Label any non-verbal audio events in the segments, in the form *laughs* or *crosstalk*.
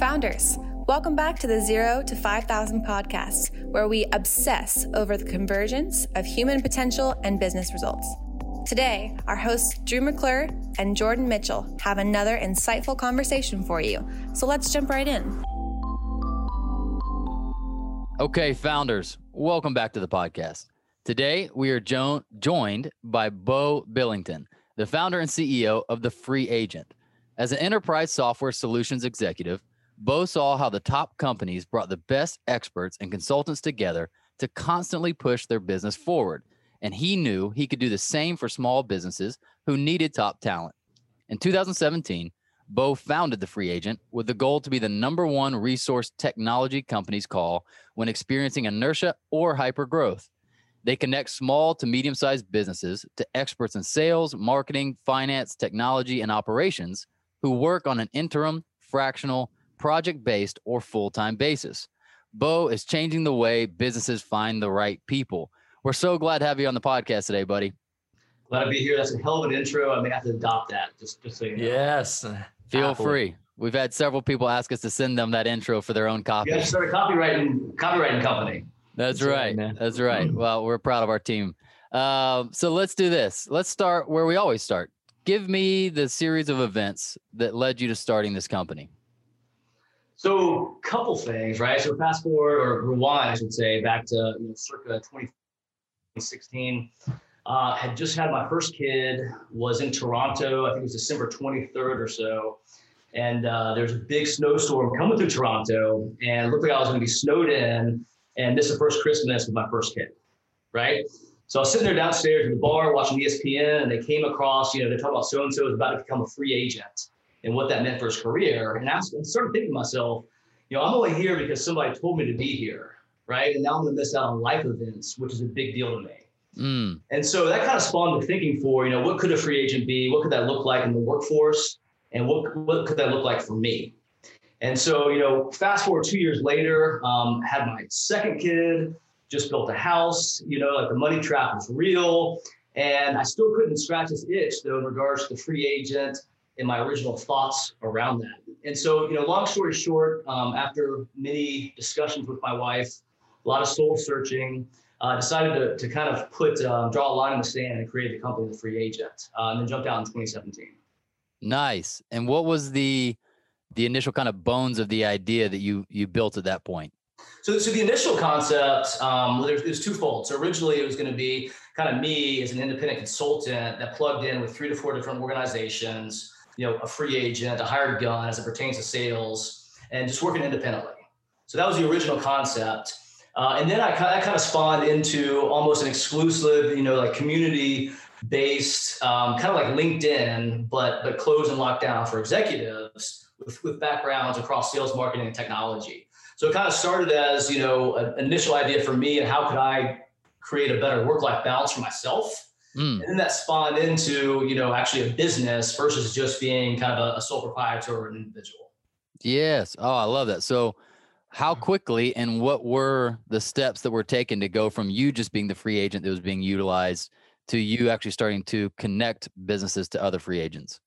Founders, welcome back to the Zero to 5,000 podcast, where we obsess over the convergence of human potential and business results. Today, our hosts Drew McClure and Jordan Mitchell have another insightful conversation for you. So let's jump right in. Okay, founders, welcome back to the podcast. Today, we are jo- joined by Beau Billington, the founder and CEO of The Free Agent. As an enterprise software solutions executive, Beau saw how the top companies brought the best experts and consultants together to constantly push their business forward. And he knew he could do the same for small businesses who needed top talent. In 2017, Beau founded the free agent with the goal to be the number one resource technology companies call when experiencing inertia or hypergrowth. They connect small to medium sized businesses to experts in sales, marketing, finance, technology, and operations who work on an interim, fractional, project based, or full time basis. Beau is changing the way businesses find the right people. We're so glad to have you on the podcast today, buddy. Glad to be here. That's a hell of an intro. I may have to adopt that. Just, just so you know. Yes. Feel free. We've had several people ask us to send them that intro for their own copy. You guys start a copywriting copywriting company. That's, That's right, right. That's right. Well, we're proud of our team. Um, so let's do this. Let's start where we always start. Give me the series of events that led you to starting this company. So, a couple things, right? So, fast forward or rewind, I should say, back to you know, circa 2016. Uh, had just had my first kid. Was in Toronto. I think it was December 23rd or so. And uh, there's a big snowstorm coming through Toronto, and it looked like I was going to be snowed in. And this is the first Christmas with my first kid, right? So I was sitting there downstairs in the bar watching ESPN, and they came across, you know, they're talking about so and so is about to become a free agent and what that meant for his career. And I started thinking to myself, you know, I'm only here because somebody told me to be here, right? And now I'm going to miss out on life events, which is a big deal to me. Mm, And so that kind of spawned the thinking for, you know, what could a free agent be? What could that look like in the workforce? And what, what could that look like for me? And so, you know, fast forward two years later, um, had my second kid, just built a house, you know, like the money trap was real. And I still couldn't scratch this itch though in regards to the free agent and my original thoughts around that. And so, you know, long story short, um, after many discussions with my wife, a lot of soul searching, uh, decided to, to kind of put um, draw a line in the sand and create the company, the free agent, uh, and then jumped out in 2017. nice. And what was the the initial kind of bones of the idea that you you built at that point? So, so the initial concept um, there's, there's twofold. So originally it was going to be kind of me as an independent consultant that plugged in with three to four different organizations, you know, a free agent, a hired gun as it pertains to sales, and just working independently. So that was the original concept. Uh, and then I, that kind of spawned into almost an exclusive, you know, like community based, um, kind of like LinkedIn, but but closed and locked down for executives with, with backgrounds across sales, marketing, and technology. So it kind of started as, you know, an initial idea for me and how could I create a better work-life balance for myself. Mm, And then that spawned into, you know, actually a business versus just being kind of a, a sole proprietor or an individual. yes. Oh, I love that. So how quickly and what were the steps that were taken to go from you just being the free agent that was being utilized to you actually starting to connect businesses to other free agents?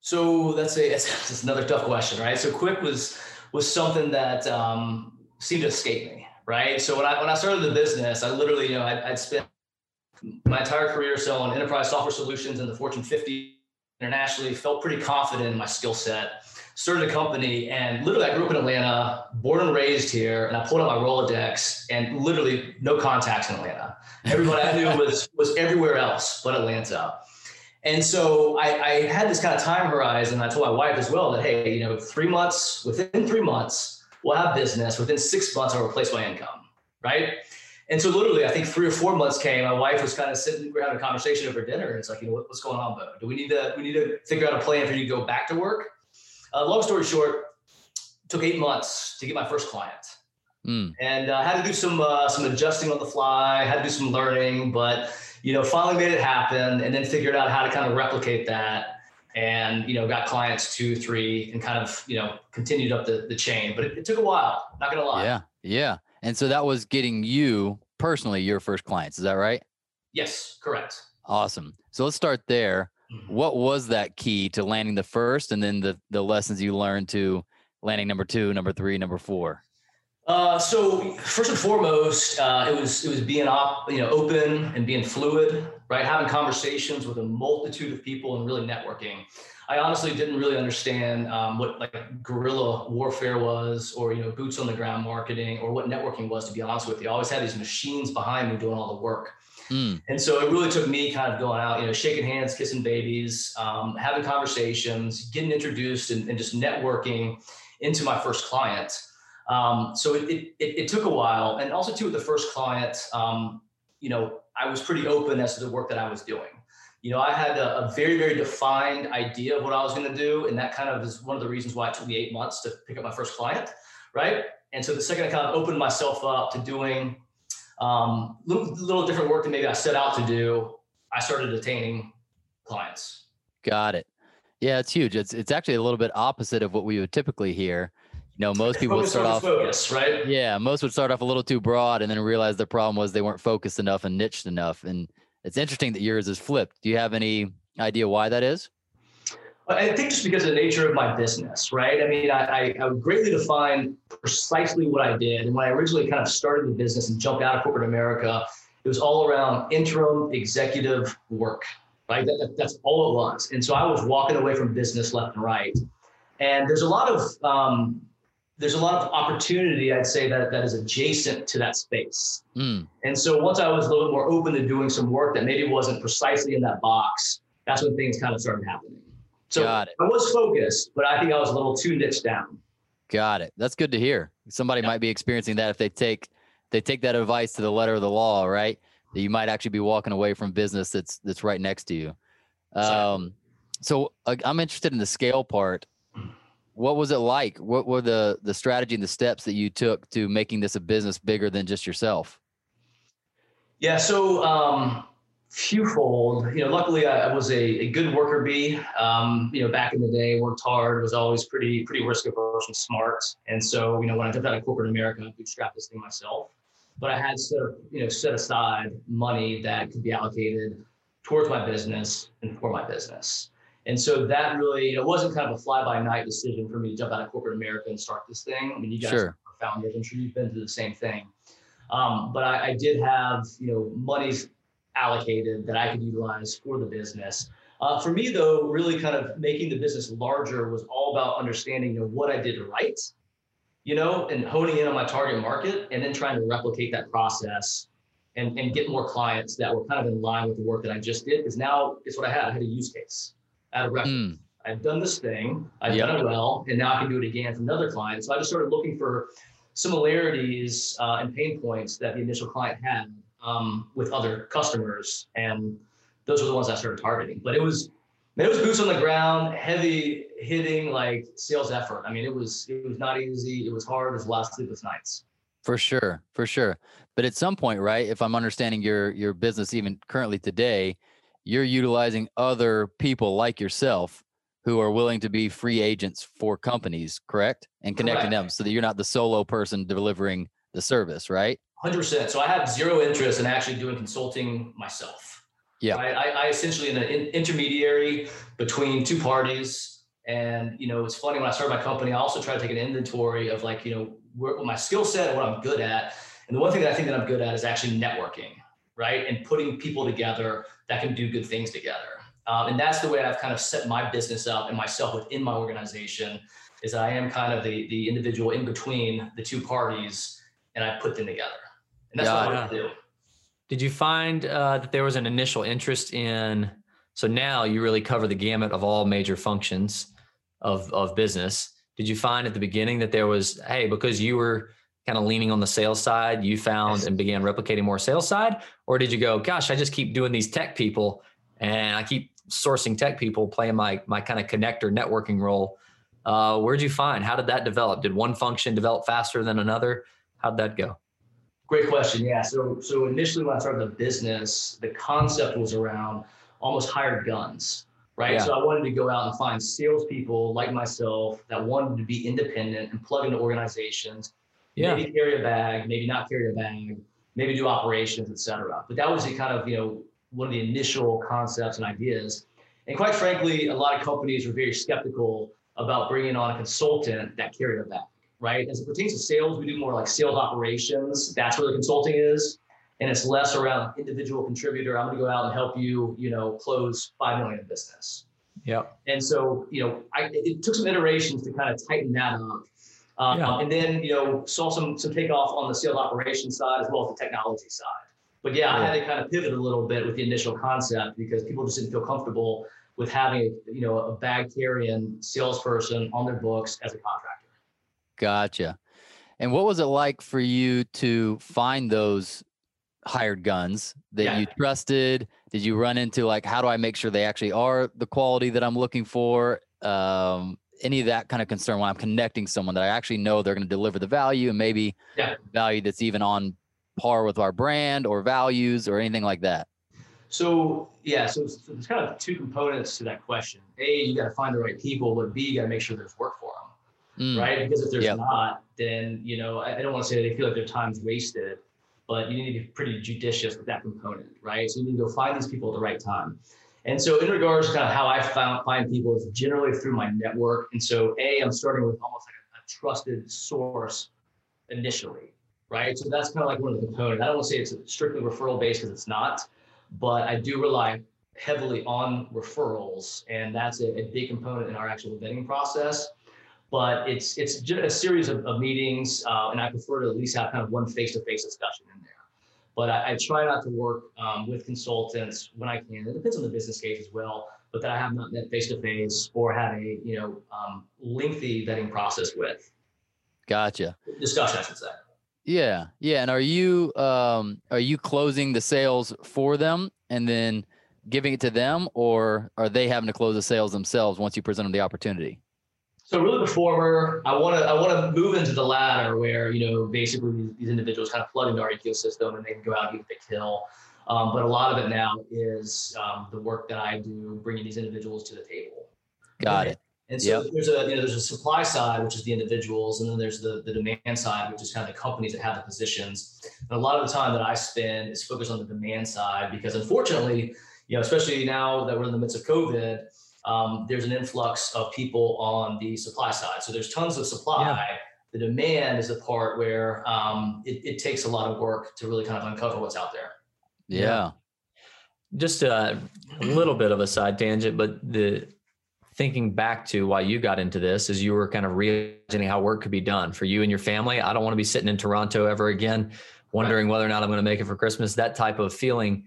So that's a *laughs* that's, another tough question, right? So quick was was something that um, seemed to escape me, right? So when I when I started the business, I literally, you know, I'd, I'd spent my entire career selling enterprise software solutions in the Fortune 50 internationally. Felt pretty confident in my skill set. Started a company, and literally, I grew up in Atlanta, born and raised here, and I pulled out my Rolodex, and literally no contacts in Atlanta. Everybody I knew was was everywhere else but Atlanta. And so I, I had this kind of time horizon. I told my wife as well that, hey, you know, three months, within three months, we'll have business. Within six months, I'll replace my income. Right. And so literally, I think three or four months came. My wife was kind of sitting, we're having a conversation over dinner. And it's like, you know, what, what's going on, Beau? Do we need to, we need to figure out a plan for you to go back to work? Uh, long story short, took eight months to get my first client Mm, and uh, had to do some uh, some adjusting on the fly, had to do some learning, but you know, finally made it happen, and then figured out how to kind of replicate that, and you know, got clients two, three, and kind of you know continued up the, the chain. But it, it took a while, not gonna lie. yeah. Yeah. And so that was getting you personally your first clients. Is that right? Yes, correct. Awesome. So let's start there. Mhm. What was that key to landing the first and then the the lessons you learned to landing number two, number three, number four? Uh, so first and foremost, uh, it was it was being op, you know open and being fluid, right? Having conversations with a multitude of people and really networking. I honestly didn't really understand um, what like guerrilla warfare was, or you know boots on the ground marketing, or what networking was. To be honest with you, I always had these machines behind me doing all the work. Mm. And so it really took me kind of going out, you know, shaking hands, kissing babies, um, having conversations, getting introduced, and, and just networking into my first client. Um, so it, it, it, took a while. And also too, with the first client, um, you know, I was pretty open as to the work that I was doing. You know, I had a, a very, very defined idea of what I was going to do. And that kind of is one of the reasons why it took me eight months to pick up my first client. Right. And so the second I kind of opened myself up to doing um, little, little different work than maybe I set out to do, I started attaining clients. Got it. Yeah, it's huge. It's it's actually a little bit opposite of what we would typically hear. You know, most people would start off focus, right? Yeah, most would start off a little too broad and then realize the problem was they weren't focused enough and niched enough. And it's interesting that yours is flipped. Do you have any idea why that is? I think just because of the nature of my business, right? I mean, I, I, greatly define precisely what I did. And when I originally kind of started the business and jumped out of corporate America, it was all around interim executive work, right? That, that, that's all it was. And so I was walking away from business left and right. And there's a lot of um, there's a lot of opportunity, I'd say, that, that is adjacent to that space. Mm. And so once I was a little bit more open to doing some work that maybe wasn't precisely in that box, that's when things kind of started happening. So I was focused, but I think I was a little too niche down. Got it. That's good to hear. Somebody yeah. might be experiencing that if they take they take that advice to the letter of the law, right? That you might actually be walking away from business that's that's right next to you. Um, so uh, I'm interested in the scale part what was it like? What were the the strategy and the steps that you took to making this a business bigger than just yourself? Yeah, so um, fewfold. You know, luckily I, was a, a good worker bee. Um, you know, back in the day, worked hard, was always pretty pretty risk averse and smart. And so, you know, when I jumped out of corporate America, I bootstrapped this thing myself. But I had sort of, you know set aside money that could be allocated towards my business and for my business. And so that really, it wasn't kind of a fly by night decision for me to jump out of corporate America and start this thing. I mean, you guys sure. are founders. I'm sure you've been through the same thing. Um, but I, I, did have, you know, monies allocated that I could utilize for the business. Uh, for me, though, really kind of making the business larger was all about understanding, you know, what I did right, you know, and honing in on my target market, and then trying to replicate that process and, and get more clients that were kind of in line with the work that I just did. Because now it's what I had. I had a use case at a record. Mm. I've done this thing, I've yep. done it well, and now I can do it again for another client. So I just started looking for similarities uh, and pain points that the initial client had um, with other customers, and those were the ones I started targeting. But it was it was boots on the ground, heavy hitting like sales effort. I mean, it was it was not easy. It was hard. It was a lot of sleepless nights. For sure, for sure. But at some point, right? If I'm understanding your your business even currently today, you're utilizing other people like yourself who are willing to be free agents for companies, correct? And connecting correct. them so that you're not the solo person delivering the service, right? 100%. So I have zero interest in actually doing consulting myself. Yeah. Right? I, I essentially am an in, intermediary between two parties. And, you know, it's funny when I started my company, I also try to take an inventory of like, you know, where, my skill set and what I'm good at. And the one thing that I think that I'm good at is actually networking, right? And putting people together that can do good things together. Um, and that's the way I've kind of set my business up and myself within my organization is I am kind of the, the individual in between the two parties and I put them together. And that's what I want to do. Did you find uh, that there was an initial interest in, so now you really cover the gamut of all major functions of, of business. Did you find at the beginning that there was, hey, because you were kind of leaning on the sales side you found and began replicating more sales side? Or did you go gosh i just keep doing these tech people and i keep sourcing tech people playing my my kind of connector networking role? Uh, where'd you find? How did that develop? Did one function develop faster than another? How'd that go? Great question. Yeah so so initially when i started the business the concept was around almost hired guns right? Yeah. So I wanted to go out and find salespeople like myself that wanted to be independent and plug into organizations yeah. maybe carry a bag, maybe not carry a bag, maybe do operations, etc. But that was the kind of, you know, one of the initial concepts and ideas. And quite frankly, a lot of companies were very skeptical about bringing on a consultant that carried a bag, right? As it pertains to sales, we do more like sales operations. That's where the consulting is. And it's less around individual contributor. I'm going to go out and help you, you know, close 5 million in business. Yeah. And so, you know, I, it took some iterations to kind of tighten that up. Um, yeah. And then, you know, saw some some takeoff on the sales operation side as well as the technology side. But yeah, yeah, I had to kind of pivot a little bit with the initial concept because people just didn't feel comfortable with having, you know, a bag carrying salesperson on their books as a contractor. Gotcha. And what was it like for you to find those hired guns that yeah. you trusted? Did you run into like how do I make sure they actually are the quality that I'm looking for? Um, any of that kind of concern when I'm connecting someone that I actually know they're going to deliver the value and maybe yeah. value that's even on par with our brand or values or anything like that? So yeah, so, there's kind of two components to that question. A, you got to find the right people, but B, you got to make sure there's work for them, mm. right? Because if there's yep. not, then you know I, I don't want to say they feel like their time's wasted, but you need to be pretty judicious with that component, right? So you need to go find these people at the right time. And so in regards to kind of how I found find people is generally through my network. And so A, I'm starting with almost like a, a trusted source initially, right? So that's kind of like one of the components. I don't want to say it's strictly referral based because it's not, but I do rely heavily on referrals, and that's a, a big component in our actual vetting process but it's it's a series of, of meetings, uh, and I prefer to at least have kind of one face-to-face discussion in there. But I, I try not to work um, with consultants when I can. It depends on the business case as well, but that I have not met face-to-face or had a you know um, lengthy vetting process with. Gotcha. Discussion, I should say. Yeah, yeah. And are you um, are you closing the sales for them and then giving it to them, or are they having to close the sales themselves once you present them the opportunity? So really the former, I want to I want to move into the latter where you know basically these, these, individuals kind of plug into our ecosystem and they can go out and get the kill. Um, but a lot of it now is um, the work that I do, bringing these individuals to the table. Got it. And so yep. there's a you know there's a supply side which is the individuals, and then there's the the demand side which is kind of the companies that have the positions. And a lot of the time that I spend is focused on the demand side because unfortunately, you know, especially now that we're in the midst of COVID um, there's an influx of people on the supply side. So there's tons of supply. Yeah. The demand is the part where um, it, it, takes a lot of work to really kind of uncover what's out there. Yeah. Just a, a little bit of a side tangent, but the thinking back to why you got into this is you were kind of reimagining how work could be done for you and your family. I don't want to be sitting in Toronto ever again, wondering right. whether or not I'm going to make it for Christmas. That type of feeling.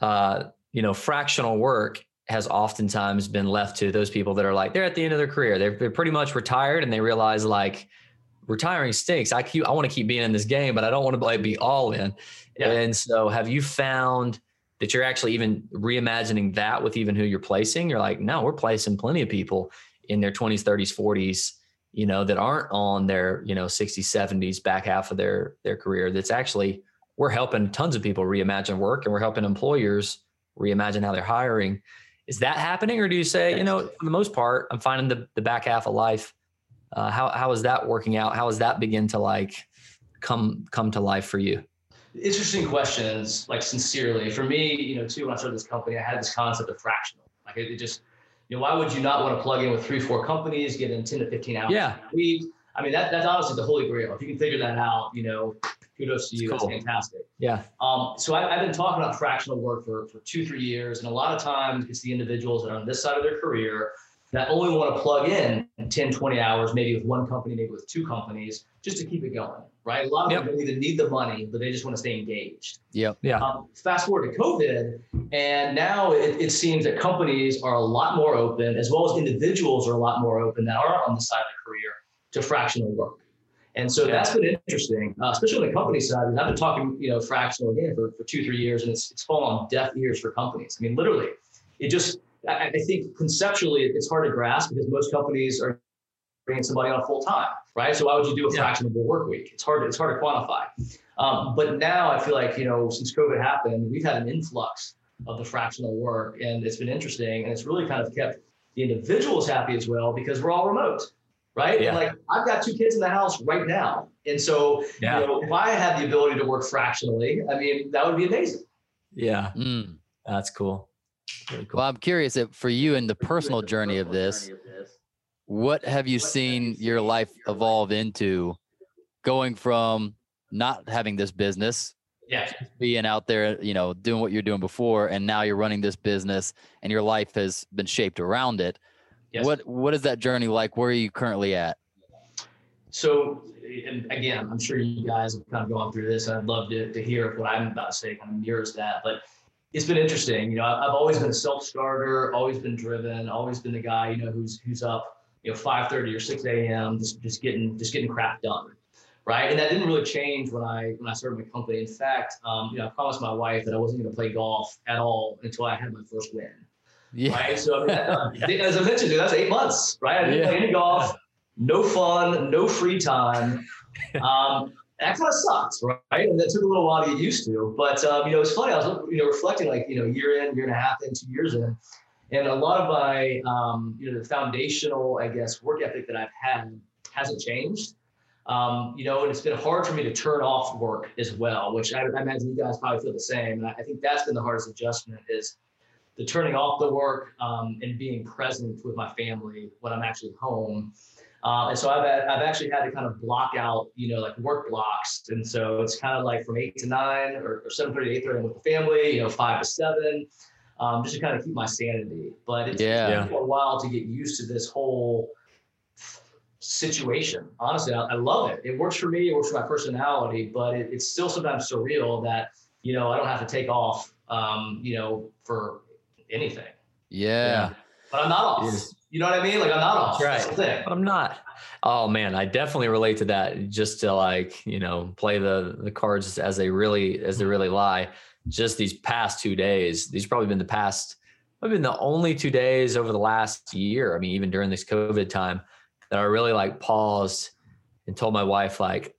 Uh, you know, fractional work has oftentimes been left to those people that are like they're at the end of their career. They're, they're pretty much retired and they realize like retiring stinks. I keep I want to keep being in this game, but I don't want to like be all in. Yeah. And so have you found that you're actually even reimagining that with even who you're placing? You're like, no, we're placing plenty of people in their 20s, 30s, 40s, you know, that aren't on their, you know, 60s, 70s, back half of their their career. That's actually we're helping tons of people reimagine work and we're helping employers reimagine how they're hiring is that happening, or do you say, you know, for the most part, I'm finding the, the back half of life? Uh, how how is that working out? How has that begin to like come come to life for you? Interesting questions. Like sincerely, for me, you know, too, when I started this company, I had this concept of fractional. Like it, it just, you know, why would you not want to plug in with three, four companies, get in ten to fifteen hours yeah. a week? I mean, that that's honestly the holy grail. If you can figure that out, you know, kudos to you. Cool. That's fantastic. Yeah. Um, so I, have been talking about fractional work for, for two, three years. And a lot of times it's the individuals that are on this side of their career that only want to plug in 10, 20 hours, maybe with one company, maybe with two companies, just to keep it going, right? A lot of yep. them either need the money, but they just want to stay engaged. Yep. Yeah. Um, fast forward to COVID, and now it, it, seems that companies are a lot more open, as well as individuals are a lot more open that are on the side of the career to fractional work. And so yeah. that's been interesting, uh, especially on the company side. I've been talking, you know, fractional again for, for two, three years, and it's, it's fallen on deaf ears for companies. I mean, literally, it just, I, I think conceptually it's hard to grasp because most companies are bringing somebody on full time, right? So why would you do a yeah. fractional work week? It's hard, it's hard to quantify. Um, but now I feel like, you know, since COVID happened, we've had an influx of the fractional work and it's been interesting and it's really kind of kept the individuals happy as well because we're all remote right? Yeah. And like I've got two kids in the house right now. And so, yeah. you know, if I had the ability to work fractionally, I mean, that would be amazing. Yeah. Mm. That's cool. Really cool. Well, I'm curious if for you in the personal journey of this, what have you seen your life evolve into going from not having this business Yeah. being out there you know doing what you're doing before and now you're running this business and your life has been shaped around it Yes. what what is that journey like where are you currently at So, and again, I'm sure you guys have kind of gone through this. and I'd love to, to hear if what I'm about to say kind of mirrors that. But it's been interesting. You know, I've I've always been a self-starter, always been driven, always been the guy, you know, who's who's up, you know, 5:30 or 6 a.m. just just getting just getting crap done, right? And that didn't really change when I when I started my company. In fact, um, you know, I promised my wife that I wasn't going to play golf at all until I had my first win yeah right? So I mean, that, uh, *laughs* as I mentioned, dude, that's eight months, right? I didn't Yeah. play any golf, no fun, no free time. *laughs* Um, that kind of sucks, right? And that took a little while to get used to. But um, you know, it's funny. I was you know reflecting like you know year in, year and a half in, two years in, and a lot of my um, you know the foundational, I guess, work ethic that I've had hasn't changed. Um, you know, and it's been hard for me to turn off work as well, which I, I imagine you guys probably feel the same. And I, I think that's been the hardest adjustment is the turning off the work um, and being present with my family when I'm actually home. Uh, and so I've, had- I've actually had to kind of block out, you know, like work blocks. And so it's kind of like from eight to nine or, or 7 30 8 with the family, you know, five to seven, um, just to kind of keep my sanity. But it's Yeah. taken a while to get used to this whole situation. Honestly, I, I love it. It works for me. It works for my personality, but it, it's still sometimes surreal that, you know, I don't have to take off, um, you know, for anything. yeah But I'm not off. Yes. You know what I mean? Like I'm not off. That's thing. But I'm not. Oh man, I definitely relate to that. Just to like, you know, play the the cards as they really as they really lie. Just these past two days, these probably been the past, I've been the only two days over the last year. I mean, even during this COVID time, that I really like paused and told my wife, like,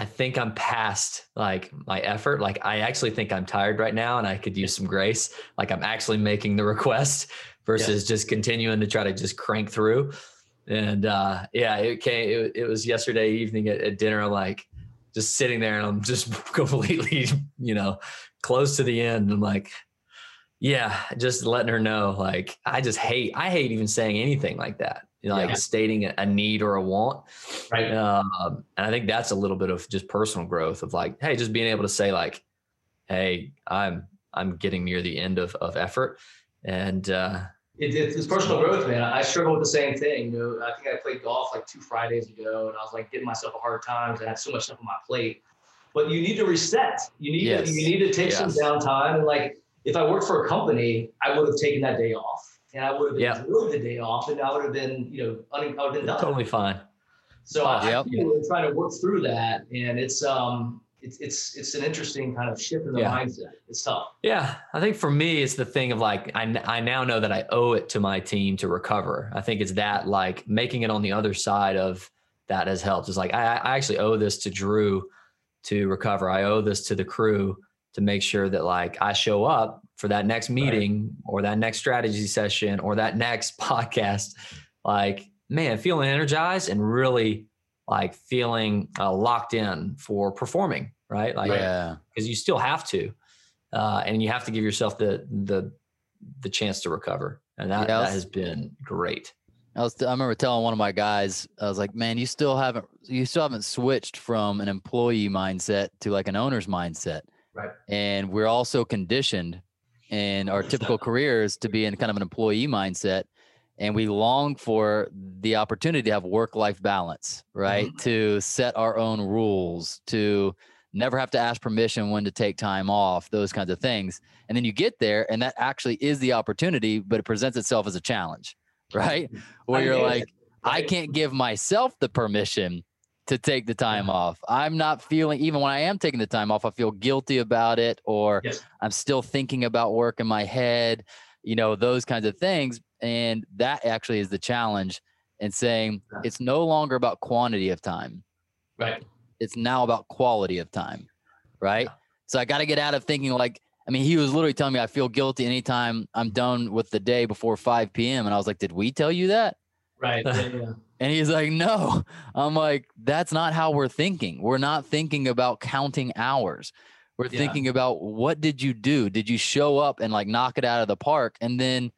I think I'm past like my effort. Like I actually think I'm tired right now and I could use some grace. Like I'm actually making the *laughs* request versus just continuing to try to just crank through. And uh, yeah, it came. It, it was yesterday evening at, at dinner. I'm like just sitting there, and I'm *laughs* just completely, you know, close to the end. I'm like, yeah, just letting her know. Like, I just hate. I hate even saying anything like that. Like Yeah. stating a- need or a want. Right. Um, and I think that's a little bit of just personal growth of like, hey, just being able to say like, hey, I'm I'm getting near the end of of effort, and uh, It, it's, it's personal growth, man. I struggle with the same thing. You know, I think I played golf like two Fridays ago, and I was like giving myself a hard time because I had so much stuff on my plate. But you need to reset. You need Yes. to you need to take some Yes. downtime. And like, if I worked for a company, I would have taken that day off, and I would have Yeah. enjoyed the day off, and I would have been, you know, un- I would have been done. totally fine. So I, Yep. I feel we're trying to work through that, and it's um, it's it's it's an interesting kind of shift in the Yeah. mindset. It's tough. Yeah, I think for me, it's the thing of like I I now know that I owe it to my team to recover. I think it's that like making it on the other side of that has helped. It's like I, I actually owe this to Drew to recover. I owe this to the crew to make sure that like I show up for that next meeting or that next strategy session or that next *laughs* podcast. Like man, feeling energized and really like feeling uh, locked in for performing. Right, like yeah because you still have to, uh, and you have to give yourself the the the chance to recover, and that Yeah, I that has been great. I was I remember telling one of my guys, I was like, man, you still haven't you still haven't switched from an employee mindset to like an owner's mindset. Right. And we're also conditioned in our *laughs* typical careers to be in kind of an employee mindset. And we long for the opportunity to have work life balance, right? Mm-hmm. To set our own rules, to never have to ask permission when to take time off, those kinds of things. And then you get there, and that actually is the opportunity, but it presents itself as a challenge, *laughs* right? Mm-hmm. Where I you're get it, like, I can't give myself the permission to take the time off. I'm not feeling, even when I am taking the time off, I feel guilty about it, or Yes. I'm still thinking about work in my head, you know, those kinds of things. And that actually is the challenge in saying Yeah. it's no longer about quantity of time, Right. it's now about quality of time, right? So I got to get out of thinking like, I mean, he was literally telling me I feel guilty anytime I'm done with the day before 5 p.m. And I was like, did we tell you that? Right. Yeah, yeah. *laughs* And he's like, no. I'm like, that's not how we're thinking. We're not thinking about counting hours. We're Yeah. thinking about what did you do? Did you show up and like knock it out of the park and then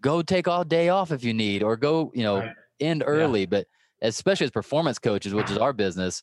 go take all day off if you need, or go, you know, Right. end early, but especially as performance coaches, which is our business,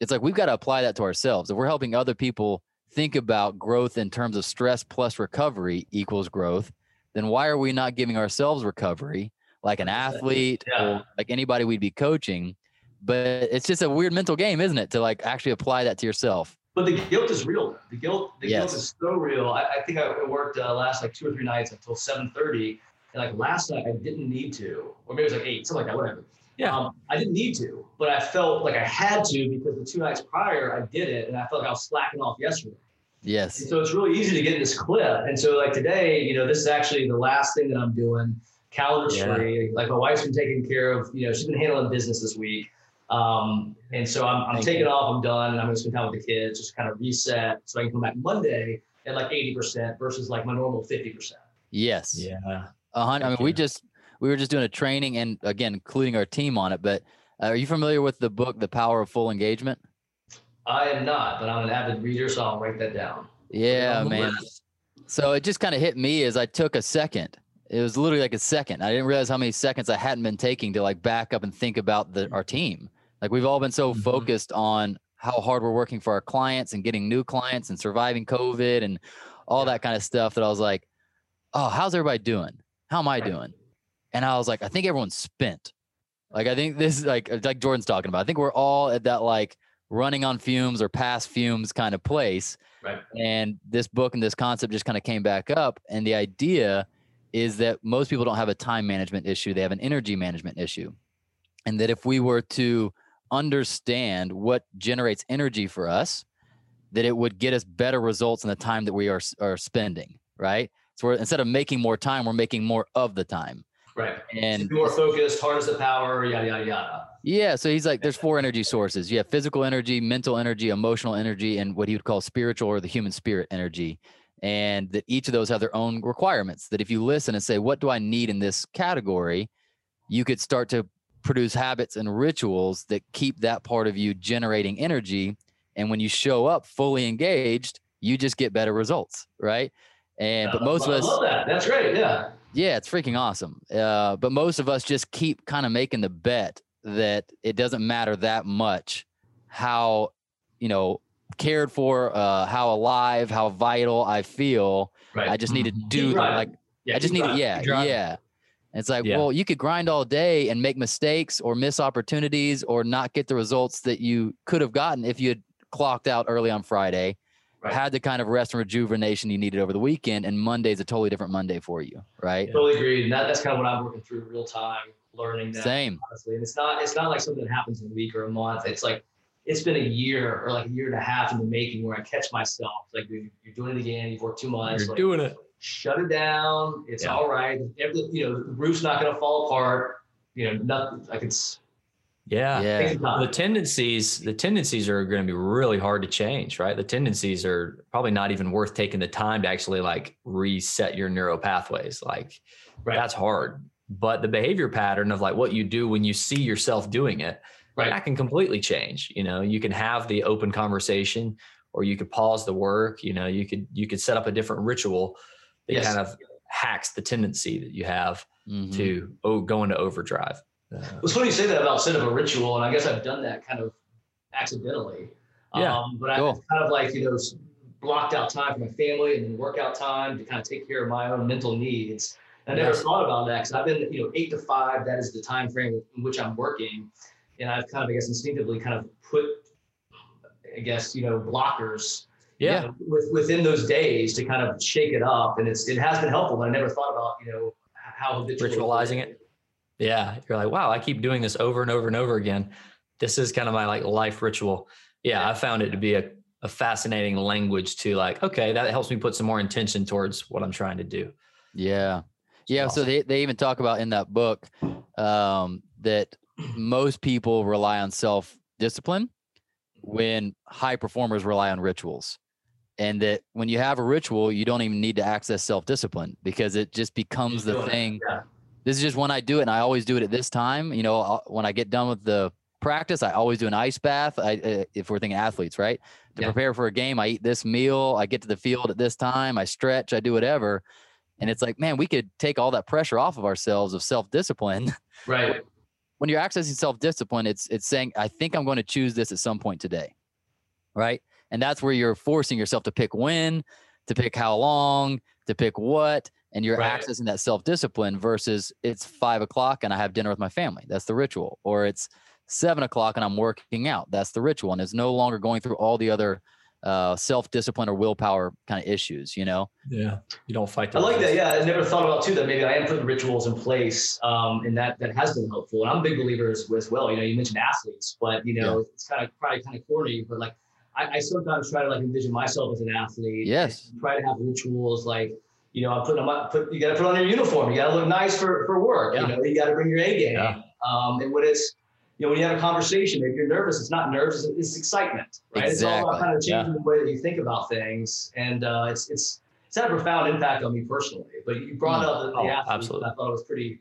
it's like we've got to apply that to ourselves. If we're helping other people think about growth in terms of stress plus recovery equals growth, then why are we not giving ourselves recovery like an athlete Yeah. or like anybody we'd be coaching? But it's just a weird mental game, isn't it? To like actually apply that to yourself. But the guilt is real. The guilt, the Yes. guilt is so real. I, I think I worked uh, last like two or three nights until seven thirty, and like last night I didn't need to, or maybe it was like eight, something like that, whatever. Yeah. Um, I didn't need to, but I felt like I had to because the two nights prior I did it, and I felt like I was slacking off yesterday. Yes. And so it's really easy to get in this clip. And so like today, you know, this is actually the last thing that I'm doing. Calendar's Yeah. free. Like my wife's been taking care of, you know, she's been handling business this week. Um, and so I'm, I'm Thank taking you. off, I'm done, and I'm gonna spend time with the kids, just kind of reset so I can come back Monday at like 80% versus like my normal 50%. Yes. Yeah. A hundred. I mean, Thank we just we were just doing a training and again, including our team on it. But uh, are you familiar with the book, The Power of Full Engagement? I am not, but I'm an avid reader, so I'll write that down. Yeah, man. list. So it just kind of hit me as I took a second. It was literally like a second. I didn't realize how many seconds I hadn't been taking to like back up and think about the our team. Like we've all been so Mhm. focused on how hard we're working for our clients and getting new clients and surviving COVID and all Yeah. that kind of stuff that I was like, oh, how's everybody doing? How am I doing? And I was like, I think everyone's spent. Like I think *laughs* this is like like Jordan's talking about. I think we're all at that like running on fumes or past fumes kind of place Right. and this book and this concept just kind of came back up and the idea is that most people don't have a time management issue they have an energy management issue and that if we were to understand what generates energy for us that it would get us better results in the time that we are are spending right so we're, instead of making more time we're making more of the time Right. and more focused, harness the power, yada, yada, yada. yeah, so he's like, there's four energy sources. You have physical energy, mental energy, emotional energy, and what he would call spiritual or the human spirit energy. And that each of those have their own requirements. That if you listen and say, what do I need in this category, you could start to produce habits and rituals that keep that part of you generating energy. And when you show up fully engaged, you just get better results, right? And but most of us, that. That's great. Yeah. yeah, it's freaking awesome. Uh, but most of us just keep kind of making the bet that it doesn't matter that much how, you know, cared for, uh, how alive, how vital I feel. Right. I just need to Mhm. do the, like, yeah, I just need to, yeah, yeah. And It's like, Yeah. well, you could grind all day and make mistakes or miss opportunities or not get the results that you could have gotten if you had clocked out early on Friday, Right. had the kind of rest and rejuvenation you needed over the weekend, and Monday's a totally different Monday for you, right? Totally agreed. And that, that's kind of what I'm working through real time, learning that. Same. honestly. And it's not it's not like something that happens in a week or a month. It's like it's been a year or like a year and a half in the making where I catch myself like you're doing it again. You've worked two months. You're like, doing it. Shut it down. It's Yeah. all right. Every, you know the roof's not going to fall apart. You know nothing. Like it's Yeah. Yeah. takes some time. The tendencies, the tendencies are going to be really hard to change, right? The tendencies are probably not even worth taking the time to actually like reset your neural pathways. Like Right. that's hard. But the behavior pattern of like what you do when you see yourself doing it, Right. that can completely change. You know, you can have the open conversation or you could pause the work, you know, you could you could set up a different ritual that Yes. kind of hacks the tendency that you have Mhm. to oh go into overdrive. Uh, It's funny you say that about set of a ritual, and I guess I've done that kind of accidentally. Yeah, Um, but I cool. it's kind of like you know blocked out time for my family and then workout time to kind of take care of my own mental needs. I never Yes. thought about that because I've been you know eight to five. That is the time frame in which I'm working, and I've kind of I guess instinctively kind of put I guess you know blockers yeah. you know, with, within those days to kind of shake it up, and it's it has been helpful. But I never thought about you know how habitual Ritualizing it. Yeah. You're like, wow, I keep doing this over and over and over again. This is kind of my like life ritual. Yeah. I found it to be a, a fascinating language to like, okay, that helps me put some more intention towards what I'm trying to do. Yeah. It's Yeah. So they, they even talk about in that book um, that *clears throat* most people rely on self discipline when high performers rely on rituals. And that when you have a ritual, you don't even need to access self discipline because it just becomes the thing. Yeah. This is just when I do it, and I always do it at this time. You know, I'll- when I get done with the practice, I always do an ice bath. I, uh, if we're thinking athletes, right? To Yeah. prepare for a game, I eat this meal. I get to the field at this time. I stretch. I do whatever. And it's like, man, we could take all that pressure off of ourselves of self discipline Right. When you're accessing self-discipline, it's it's saying, I think I'm going to choose this at some point today. Right. And that's where you're forcing yourself to pick when, to pick how long, to pick what, and you're Right. accessing that self-discipline versus it's five o'clock and I have dinner with my family. That's the ritual. Or it's seven o'clock and I'm working out. That's the ritual. And it's no longer going through all the other uh, self-discipline or willpower kind of issues, you know? Yeah. You don't fight I like that. Yeah, I never thought about too that maybe I am putting rituals in place, um, and that that has been helpful. And I'm a big believer as, as well. You know, you mentioned athletes, but you know, it's kind of probably kind of corny, but like I, I sometimes try to like envision myself as an athlete. Yes. Try to have rituals like. You know, I'm putting them up. Put you got to put on your uniform. You got to look nice for for work. Yeah. You know, you got to bring your A game. Yeah. Um, and when it's you know, when you have a conversation, if you're nervous, it's not nerves, it's, excitement, right? It's all about kind of Yeah. changing the way that you think about things, and uh, it's it's it's had a profound impact on me personally. But you brought up the, the Oh, athletes, absolutely. I thought it was pretty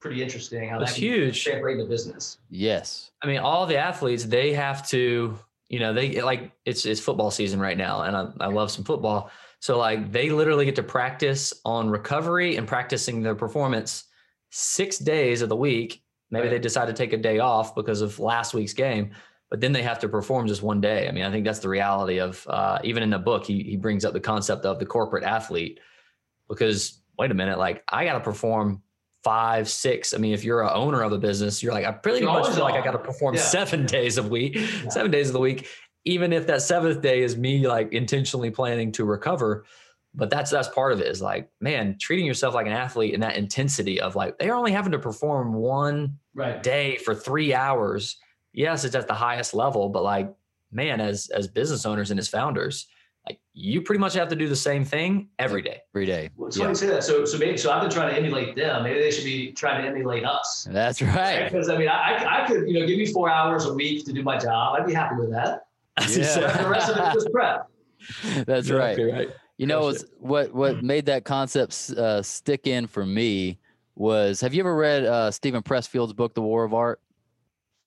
pretty interesting how It's that can huge. translate into business. Yes. I mean, all the athletes they have to, you know, they like it's it's football season right now, and I, I love some football. So like they literally get to practice on recovery and practicing their performance six days of the week. Maybe they decide to take a day off because of last week's game, but then they have to perform just one day. I mean, I think that's the reality of uh, even in the book he he brings up the concept of the corporate athlete because wait a minute, like I got to perform five, six. I mean, if you're a owner of a business, you're like, I pretty much feel like I got to perform Yeah. seven *laughs* days a week, seven days of the week, even if that seventh day is me like intentionally planning to recover. But that's that's part of it is like, man, treating yourself like an athlete and that intensity of like they're only having to perform one Right. day for three hours. Yes, it's at the highest level, but like, man, as as business owners and as founders, like you pretty much have to do the same thing every day. Every day. Well, it's Yeah. funny you say that. So so maybe so I've been trying to emulate them. Maybe they should be trying to emulate us. That's right. Because I mean, I, I- I could you know give me four hours a week to do my job. I'd be happy with that. Yeah. *laughs* said. the rest of it is just prep. *laughs* That's right. Exactly right. You know, Crush what what made that concept uh, stick in for me was have you ever read uh, Steven Pressfield's book, The War of Art?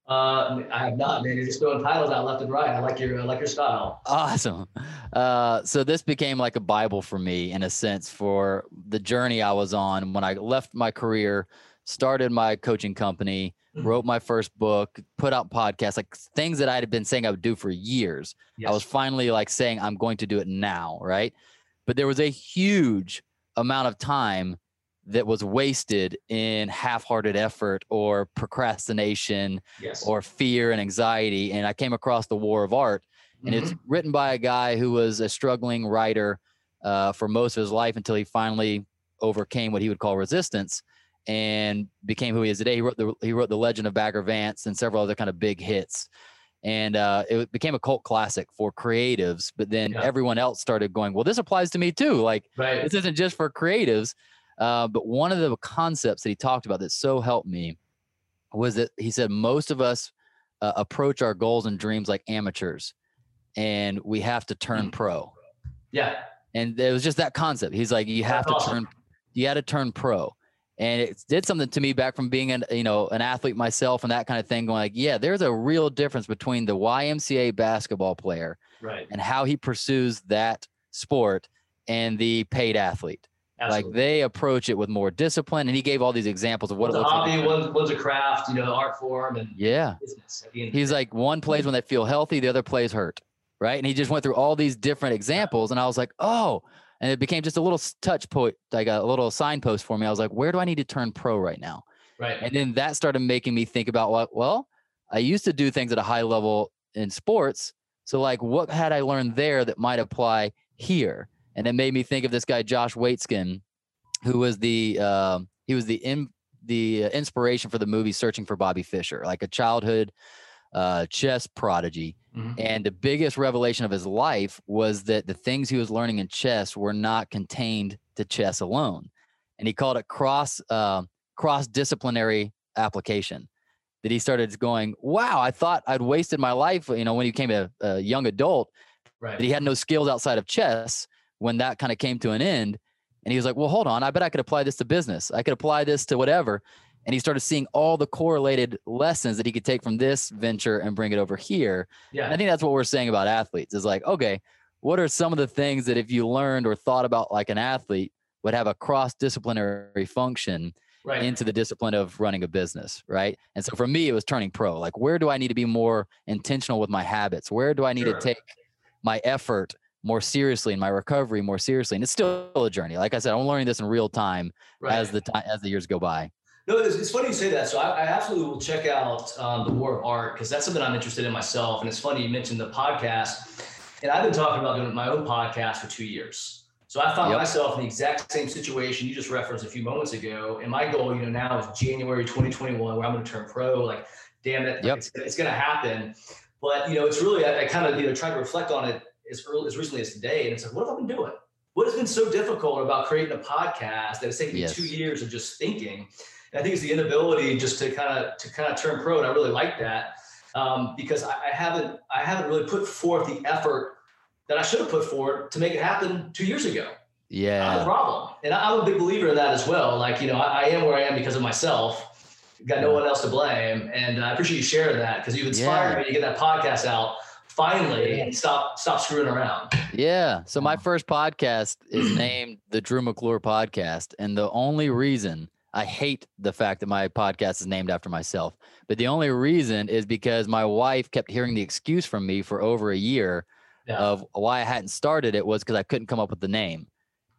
Uh, I have not, man. You're just throwing titles out left and right. I like your I like your style. Awesome. Uh, so this became like a Bible for me in a sense for the journey I was on when I left my career, started my coaching company, Mhm. wrote my first book, put out podcasts, like things that I had been saying I would do for years. I was finally like saying I'm going to do it now, right? But there was a huge amount of time that was wasted in half-hearted effort or procrastination yes. or fear and anxiety and I came across the War of Art and it's Mhm. written by a guy who was a struggling writer uh, for most of his life until he finally overcame what he would call resistance and became who he is today. He wrote the he wrote the Legend of Bagger Vance and several other kind of big hits, and uh, it became a cult classic for creatives. But then Yeah. everyone else started going, "Well, this applies to me too." Like right. this isn't just for creatives. Uh, but one of the concepts that he talked about that so helped me was that he said most of us uh, approach our goals and dreams like amateurs, and we have to turn Mm. pro. Yeah. And it was just that concept. He's like, you have That's to awesome. turn, you had to turn pro. And it did something to me back from being an, you know, an athlete myself and that kind of thing. Going like, yeah, there's a real difference between the YMCA basketball player Right. and how he pursues that sport and the paid athlete. Like they approach it with more discipline. And he gave all these examples of what one's it a hobby, like. one's, one's a craft, you know, the art form and Yeah. business. At the end of He's like, one plays when they feel healthy, the other plays hurt. Right. And he just went through all these different examples. And I was like, oh, and it became just a little touch point, like a little signpost for me. I was like, where do I need to turn pro right now? right. And then that started making me think about what, well, I used to do things at a high level in sports. So, like, what had I learned there that might apply here? And it made me think of this guy, Josh Waitzkin, who was the, um, he was the, in, the uh, inspiration for the movie Searching for Bobby Fischer, like a childhood uh, chess prodigy. Mhm. And the biggest revelation of his life was that the things he was learning in chess were not contained to chess alone. And he called it cross uh, cross disciplinary application. That he started going, wow, I thought I'd wasted my life. You know, when he became a, a young adult, Right. that he had no skills outside of chess when that kind of came to an end. And he was like, well, hold on, I bet I could apply this to business. I could apply this to whatever. And he started seeing all the correlated lessons that he could take from this venture and bring it over here. yeah. And I think that's what we're saying about athletes is like, okay, what are some of the things that if you learned or thought about like an athlete would have a cross disciplinary function? right. into the discipline of running a business, right? And so for me, it was turning pro. Like, where do I need to be more intentional with my habits? Where do I need Sure. to take my effort more seriously in my recovery more seriously? And it's still a journey. Like I said, I'm learning this in real time right. as the time as the years go by. No, it's, it's funny you say that. So I, I absolutely will check out um, the War of Art because that's something I'm interested in myself. And it's funny you mentioned the podcast, and I've been talking about doing my own podcast for two years. So I found Yep. myself in the exact same situation you just referenced a few moments ago. And my goal, you know, now is January 2021, where I'm going to turn pro. Like, damn it, Yep. it's, it's going to happen. But you know, it's really I, I kind of you know tried to reflect on it as early as recently as today, and it's like, what have I been doing? What has been so difficult about creating a podcast that it's taken me two years of just thinking? And I think it's the inability just to kind of to kind of turn pro, and I really like that um, because I, I haven't I haven't really put forth the effort that I should have put forward to make it happen two years ago. I'm the Yeah. problem, and I, I'm a big believer in that as well. Like you know, I, I am where I am because of myself. Got no one else to blame, and I appreciate you sharing that because you've inspired Yeah. me to get that podcast out finally and stop stop screwing around. Yeah. So my first podcast is *clears throat* named the Drew McClure Podcast. And the only reason I hate the fact that my podcast is named after myself, but the only reason is because my wife kept hearing the excuse from me for over a year Yeah. of why I hadn't started it was because I couldn't come up with the name.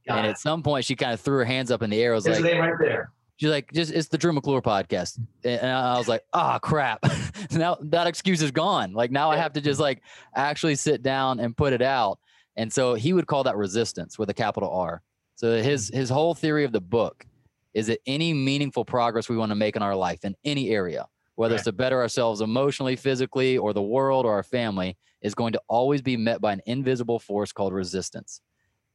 Got and it. at some point she kind of threw her hands up in the air. I was There's like, name right there. She's like, just it's the Drew McClure podcast. And I was like, ah, crap. *laughs* now that excuse is gone. Like now I have to just like actually sit down and put it out. And so he would call that resistance with a capital R. So his his whole theory of the book is that any meaningful progress we want to make in our life in any area, whether it's to better ourselves emotionally, physically, or the world or our family, is going to always be met by an invisible force called resistance.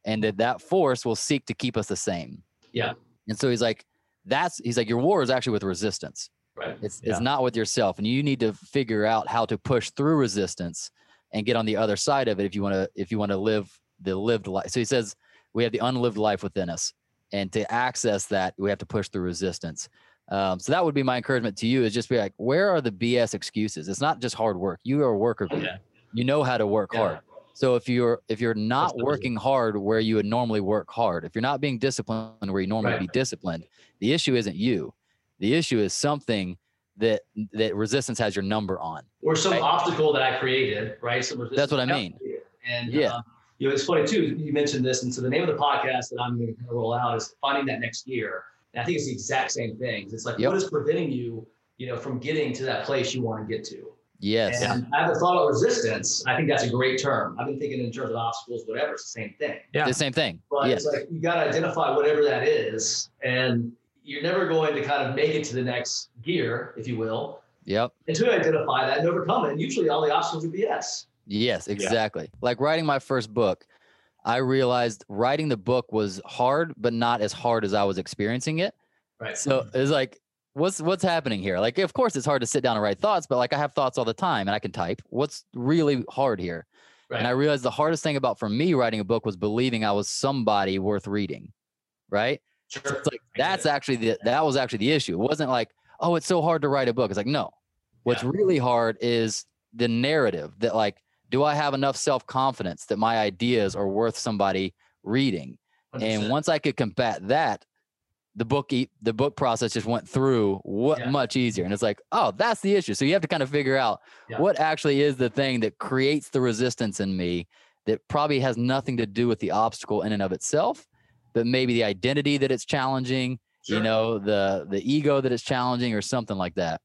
And that that force will seek to keep us the same. Yeah. And so he's like, that's he's like, your war is actually with resistance. Right. It's Yeah. it's not with yourself. And you need to figure out how to push through resistance and get on the other side of it if you want to if you want to live the lived life. So he says we have the unlived life within us. And to access that, we have to push through resistance. Um, so that would be my encouragement to you is just be like, where are the BS excuses? It's not just hard work. You are a worker. bee. Yeah. You know how to work Yeah. hard. So if you're if you're not working hard where you would normally work hard, if you're not being disciplined where you normally Right. be disciplined, the issue isn't you. The issue is something that that resistance has your number on. Or some Right. obstacle that I created, right? Some That's what I mean. And Yeah. um, you know, it's funny too. You mentioned this, and so the name of the podcast that I'm going to roll out is finding that next gear. And I think it's the exact same things. It's like Yep. what is preventing you, you know, from getting to that place you want to get to. Yes. And I haven't thought about resistance. I think that's a great term. I've been thinking in terms of obstacles, whatever. It's the same thing. Yeah. The same thing. But yes. it's like you got to identify whatever that is, and you're never going to kind of make it to the next gear, if you will, Yep. until you identify that and overcome it. And usually, all the obstacles are BS. Yes, exactly. Like writing my first book, I realized writing the book was hard, but not as hard as I was experiencing it. Right. So it's like, what's what's happening here? Like, of course, it's hard to sit down and write thoughts, but like I have thoughts all the time, and I can type. What's really hard here? Right. And I realized the hardest thing about for me writing a book was believing I was somebody worth reading. Right. Sure. So it's like that's actually the that was actually the issue. It wasn't like, oh, it's so hard to write a book. It's like, no. What's really hard is the narrative that like, do I have enough self-confidence that my ideas are worth somebody reading? And 100%. once I could combat that, the book e- the book process just went through what Yeah. much easier. And it's like, oh, that's the issue. So you have to kind of figure out Yeah. what actually is the thing that creates the resistance in me that probably has nothing to do with the obstacle in and of itself, but maybe the identity that it's challenging, you know, the the ego that it's challenging or something like that.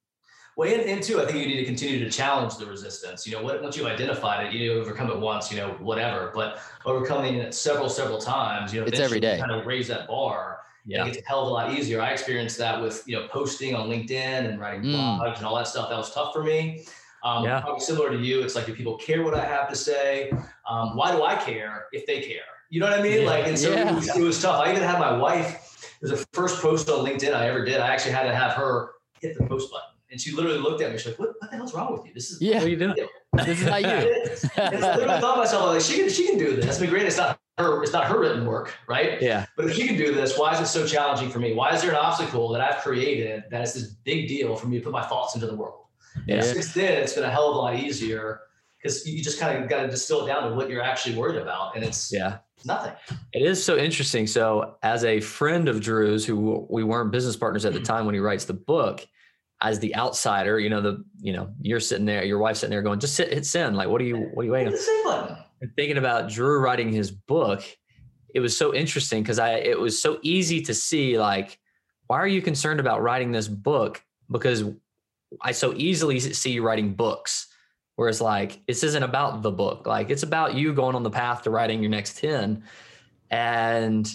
Well, and, and two, I think you need to continue to challenge the resistance. You know, what- once you've identified it, you overcome it once, you know, whatever. But overcoming it several, several times, you know, It's every eventually. Kind of raise that bar. Yeah. And it gets a hell of a lot easier. I experienced that with you know posting on LinkedIn and writing Mm. blogs and all that stuff. That was tough for me. Um, Yeah. Probably similar to you. It's like, do people care what I have to say? Um, why do I care if they care? You know what I mean? Yeah. Like, and so Yeah. it, was, it was tough. I even had my wife. It was the first post on LinkedIn I ever did. I actually had to have her hit the post button, and she literally looked at me. She's like, "What, what the hell's wrong with you? This is Yeah. What are you doing? This is not you. *laughs* and I literally thought to myself, like, she can, she can do this. I mean, great. It's not her. It's not her written work, right? Yeah. But if she can do this, why is it so challenging for me? Why is there an obstacle that I've created that is this big deal for me to put my thoughts into the world? Yeah. And since then, it's been a hell of a lot easier. Because you just kind of got to distill it down to what you're actually worried about, and it's Yeah. nothing. It is so interesting. So, as a friend of Drew's, who we weren't business partners at the mm-hmm. time when he writes the book, as the outsider, you know, the you know, you're sitting there, your wife's sitting there going, just sit, hit send. Like, what are you, what are you Hit waiting? the same. And thinking about Drew writing his book, it was so interesting because I, it was so easy to see, like, why are you concerned about writing this book? Because I so easily see you writing books. Whereas like this isn't about the book. Like it's about you going on the path to writing your next 10. And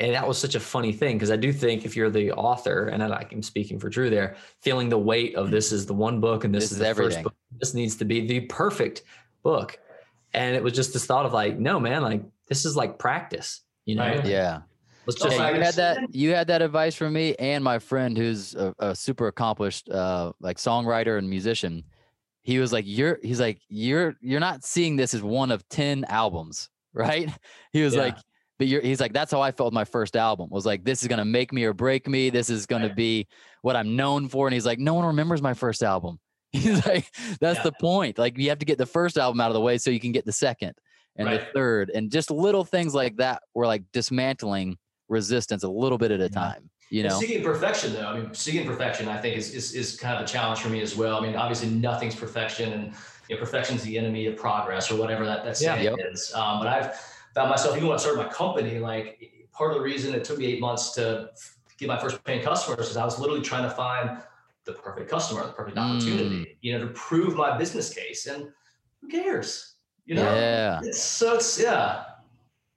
and that was such a funny thing because I do think if you're the author, and I, I'm speaking for Drew there, feeling the weight of this is the one book and this, This is is the everything. first book. This needs to be the perfect book. And it was just this thought of like, no, man, like this is like practice. You know, Right. Yeah. let's just Yeah, I you had that. You had that advice from me and my friend, who's a, a super accomplished, uh, like songwriter and musician. He was like, "You're," he's like, "You're, you're not seeing this as one of ten albums, *laughs* right?" He was Yeah. like, "But you're," he's like, "That's how I felt with my first album. Was like, this is gonna make me or break me. This is gonna Right. be what I'm known for." And he's like, "No one remembers my first album." *laughs* He's like, "That's Yeah. the point. Like, you have to get the first album out of the way so you can get the second and the third, and just little things like that. Were like dismantling resistance a little bit at a time. You And seeking perfection, though, I mean, seeking perfection, I think is, is is kind of a challenge for me as well. I mean, obviously, nothing's perfection, and you know, perfection is the enemy of progress, or whatever that that Yeah. saying Yep. is. Um, but I've found myself, even when I started my company, like part of the reason it took me eight months to get my first paying customers is I was literally trying to find the perfect customer, the perfect Mm. opportunity, you know, to prove my business case. And who cares? You know, yeah, it's so it's yeah.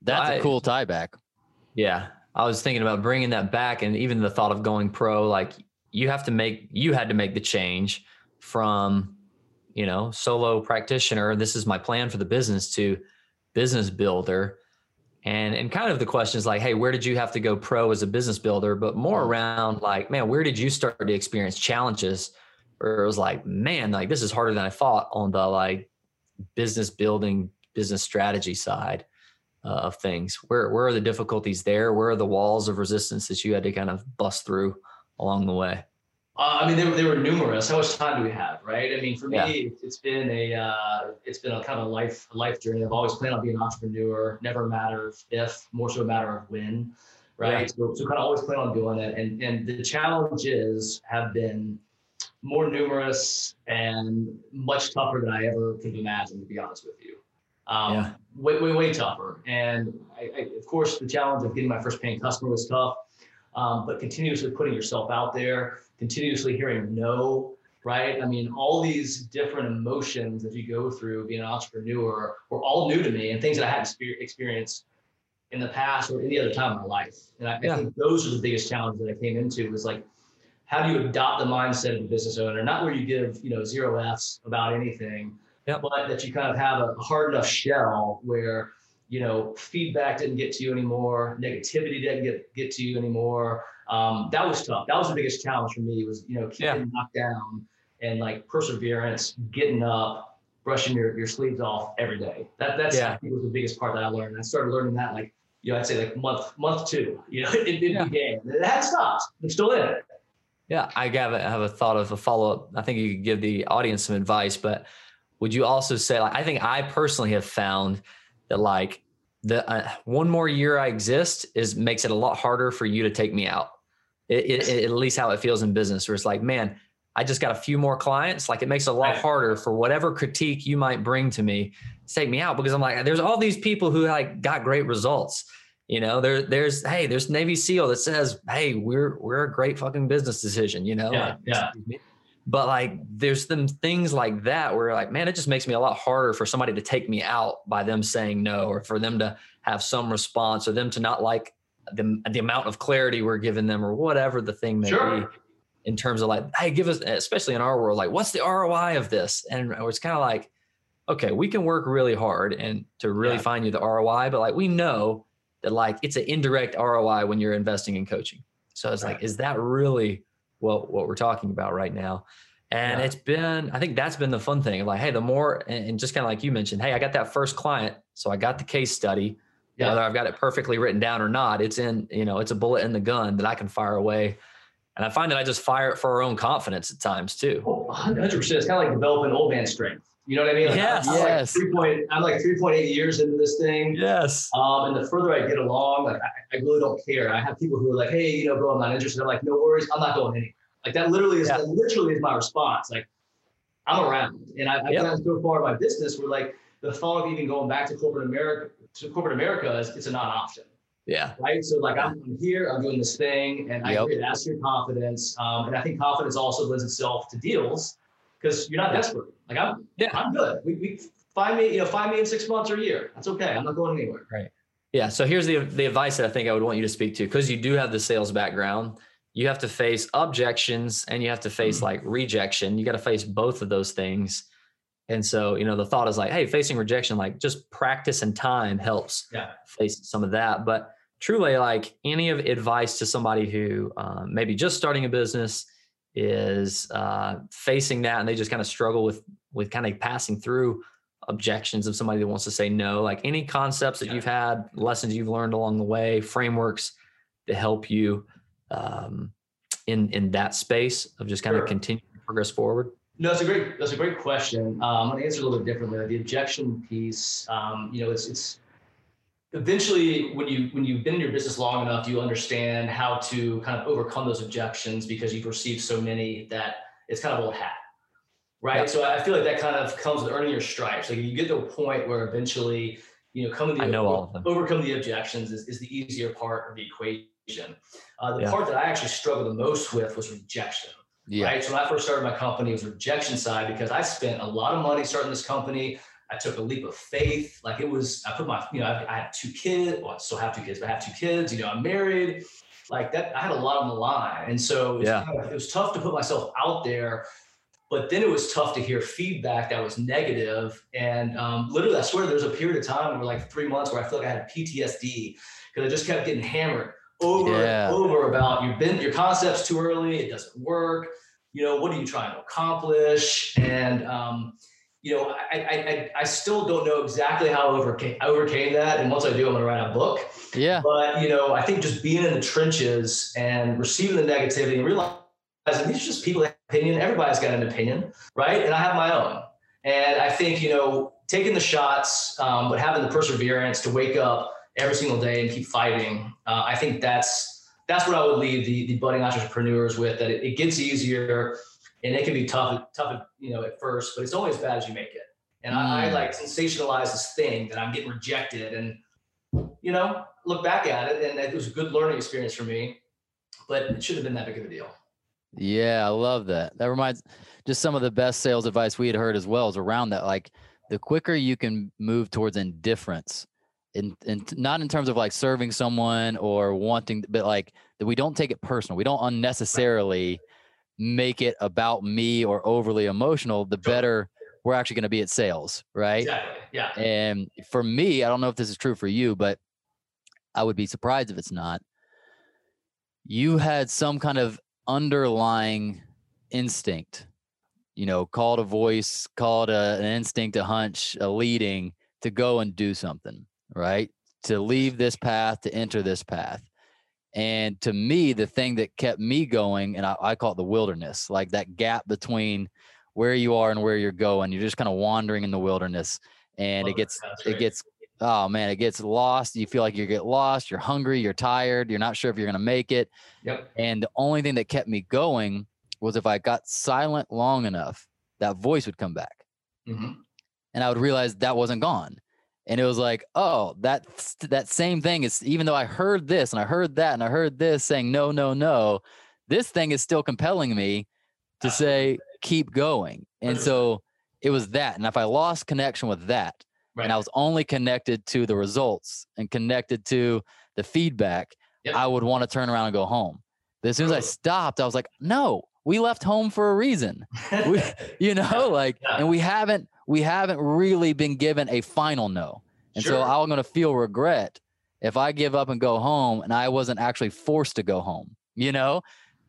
that's I- a cool tie back. Yeah. I was thinking about bringing that back and even the thought of going pro, like you have to make, you had to make the change from, you know, solo practitioner. This is my plan for the business to business builder. And, and kind of the question is like, Hey, where did you have to go pro as a business builder? But more Mm. around like, man, where did you start to experience challenges? Or it was like, man, like this is harder than I thought on the like business building, business strategy side uh, of things? Where where are the difficulties there? Where are the walls of resistance that you had to kind of bust through along the way? Uh, I mean, they were, they were numerous. How much time do we have, right? I mean, for me, Yeah. it's- it's been a uh, it's been a kind of a life a life journey. I've always planned on being an entrepreneur. Never a matter of if, more so a matter of when, right? Yeah. So, so kind of always plan on doing it. And and the challenges have been more numerous and much tougher than I ever could imagine, to be honest with you. Um, Yeah. Way, way, way tougher. And I, I, of course, the challenge of getting my first paying customer was tough. Um, but continuously putting yourself out there, continuously hearing no, right? I mean, all these different emotions that you go through being an entrepreneur were all new to me and things that I hadn't exper- experienced in the past or any other time in my life. And I, Yeah. I think those are the biggest challenges that I came into was like, how do you adopt the mindset of a business owner? Not where you give, you know, zero Fs about anything, Yep. but that you kind of have a hard enough shell where, you know, feedback didn't get to you anymore, negativity didn't get, get to you anymore. Um, that was tough. That was the biggest challenge for me was, you know, keeping Yeah. knocked down and like perseverance, getting up, brushing your, your sleeves off every day. That that's Yeah. Was the biggest part that I learned. I started learning that like, you know, I'd say like month month two, you know, *laughs* it, it Yeah. began. It had stopped. I'm still in it. Yeah, I have a, have a thought of a follow up. I think you could give the audience some advice, but would you also say like I think I personally have found that like the uh, one more year I exist is makes it a lot harder for you to take me out. It, it, it- at least how it feels in business, where it's like, man, I just got a few more clients. Like it makes it a lot harder for whatever critique you might bring to me to take me out because I'm like, there's all these people who like got great results. You know, there, there's, hey, there's Navy SEAL that says, hey, we're we're a great fucking business decision. You know, Yeah, Like, yeah. But like, there's them things like that where like, man, it just makes me a lot harder for somebody to take me out by them saying no, or for them to have some response, or them to not like the the amount of clarity we're giving them, or whatever the thing may Sure. be. In terms of like, hey, give us, especially in our world, like, what's the ROI of this? And it's kind of like, okay, we can work really hard and to really Yeah. find you the ROI, but like we know that like it's an indirect ROI when you're investing in coaching. So it's like, is that really what what we're talking about right now? And Yeah. it's been, I think that's been the fun thing. Like, hey, the more and just kind of like you mentioned, hey, I got that first client, so I got the case study. Yeah. Whether I've got it perfectly written down or not, it's in, you know, it's a bullet in the gun that I can fire away. And I find that I just fire it for our own confidence at times too. Oh, 100%. It's kind of like developing old man strength, You know what I mean? Like, Yes. I'm, Yes. Like three point, I'm like 3.8 years into this thing. Yes. Um, and the further I get along, like I, I really don't care. I have people who are like, hey, you know, bro, I'm not interested. I'm like, no worries, I'm not going anywhere. Like that literally is Yeah. that literally is my response. Like I'm around. And I, I've Yep. gotten so far in my business where like the thought of even going back to corporate America to corporate America is it's a non-option. Yeah. Right. So like I'm, I'm here, I'm doing this thing, and I Yep. agree, that's your confidence. Um, and I think confidence also lends itself to deals because you're not desperate. Like I'm Yeah. I'm good. We, we find me, you know, find me in six months or a year. That's okay. I'm not going anywhere. Right. Yeah. So here's the the advice that I think I would want you to speak to because you do have the sales background. You have to face objections and you have to face Mhm. like rejection. You got to face both of those things. And so, you know, the thought is like, hey, facing rejection, like just practice and time helps Yeah. face some of that. But truly, like any of advice to somebody who um, maybe just starting a business is uh, facing that and they just kind of struggle with with kind of passing through objections of somebody that wants to say no like any concepts that Yeah. you've had lessons you've learned along the way frameworks to help you um, in in that space of just kind Sure. of continue to progress forward No, that's a great that's a great question. Um, I'm gonna answer a little bit differently. The objection piece, um, you know, it's it's eventually when you when you've been in your business long enough, you understand how to kind of overcome those objections because you've received so many that it's kind of old hat. Right. So I feel like that kind of comes with earning your stripes. Like you get to a point where eventually, you know, coming to I know all of them. overcome the objections is, is the easier part of the equation. Uh, the Yeah. part that I actually struggled the most with was rejection Yeah. right? So when I first started my company, it was rejection side because I spent a lot of money starting this company. I took a leap of faith. Like it was, I put my, you know, I, I have two kids. Well, I still have two kids, but I have two kids. You know, I'm married. Like that, I had a lot on the line, and so it was, Yeah. kind of- it was tough to put myself out there. But then it was tough to hear feedback that was negative. And um, literally, I swear, there was a period of time where like three months where I felt like I had PTSD because I just kept getting hammered over Yeah. and over about you've been your concept's too early, it doesn't work. You know, what are you trying to accomplish? And um, you know, I, I I I still don't know exactly how I overcame I overcame that. And once I do, I'm gonna write a book. Yeah. But you know, I think just being in the trenches and receiving the negativity and realizing these are just people's opinion. Everybody's got an opinion, right? And I have my own. And I think you know, taking the shots, um, but having the perseverance to wake up every single day and keep fighting. Uh, I think that's that's what I would leave the, the budding entrepreneurs with. That it, it gets easier, and it can be tough, tough, you know, at first, but it's only as bad as you make it. And I, I Mm. like sensationalize this thing that I'm getting rejected, and you know, look back at it, and it was a good learning experience for me. But it shouldn't have been that big of a deal. Yeah, I love that. That reminds just some of the best sales advice we had heard as well is around that. Like the quicker you can move towards indifference, in, in not in terms of like serving someone or wanting, but like that we don't take it personal. We don't unnecessarily make it about me or overly emotional. The better we're actually going to be at sales, right? Exactly. Yeah. And for me, I don't know if this is true for you, but I would be surprised if it's not. You had some kind of underlying instinct, you know, called a voice, called a, an instinct, a hunch, a leading to go and do something, right? To leave this path, to enter this path. And to me, the thing that kept me going, and I, I call it the wilderness, like that gap between where you are and where you're going. You're just kind of wandering in the wilderness, and it gets it gets oh man, it gets lost. You feel like you get lost. You're hungry. You're tired. You're not sure if you're gonna make it. Yep. And the only thing that kept me going was if I got silent long enough, that voice would come back, Mhm. and I would realize that wasn't gone. And it was like, oh, that that same thing is even though I heard this and I heard that and I heard this saying no, no, no, this thing is still compelling me to ah, say keep going. And so it was that. And if I lost connection with that, Right. and I was only connected to the results and connected to the feedback, Yep. I would want to turn around and go home. But as soon as I stopped, I was like, no, we left home for a reason. *laughs* We, you know, like, and we haven't, we haven't really been given a final no. And so I'm going to feel regret if I give up and go home and I wasn't actually forced to go home, you know,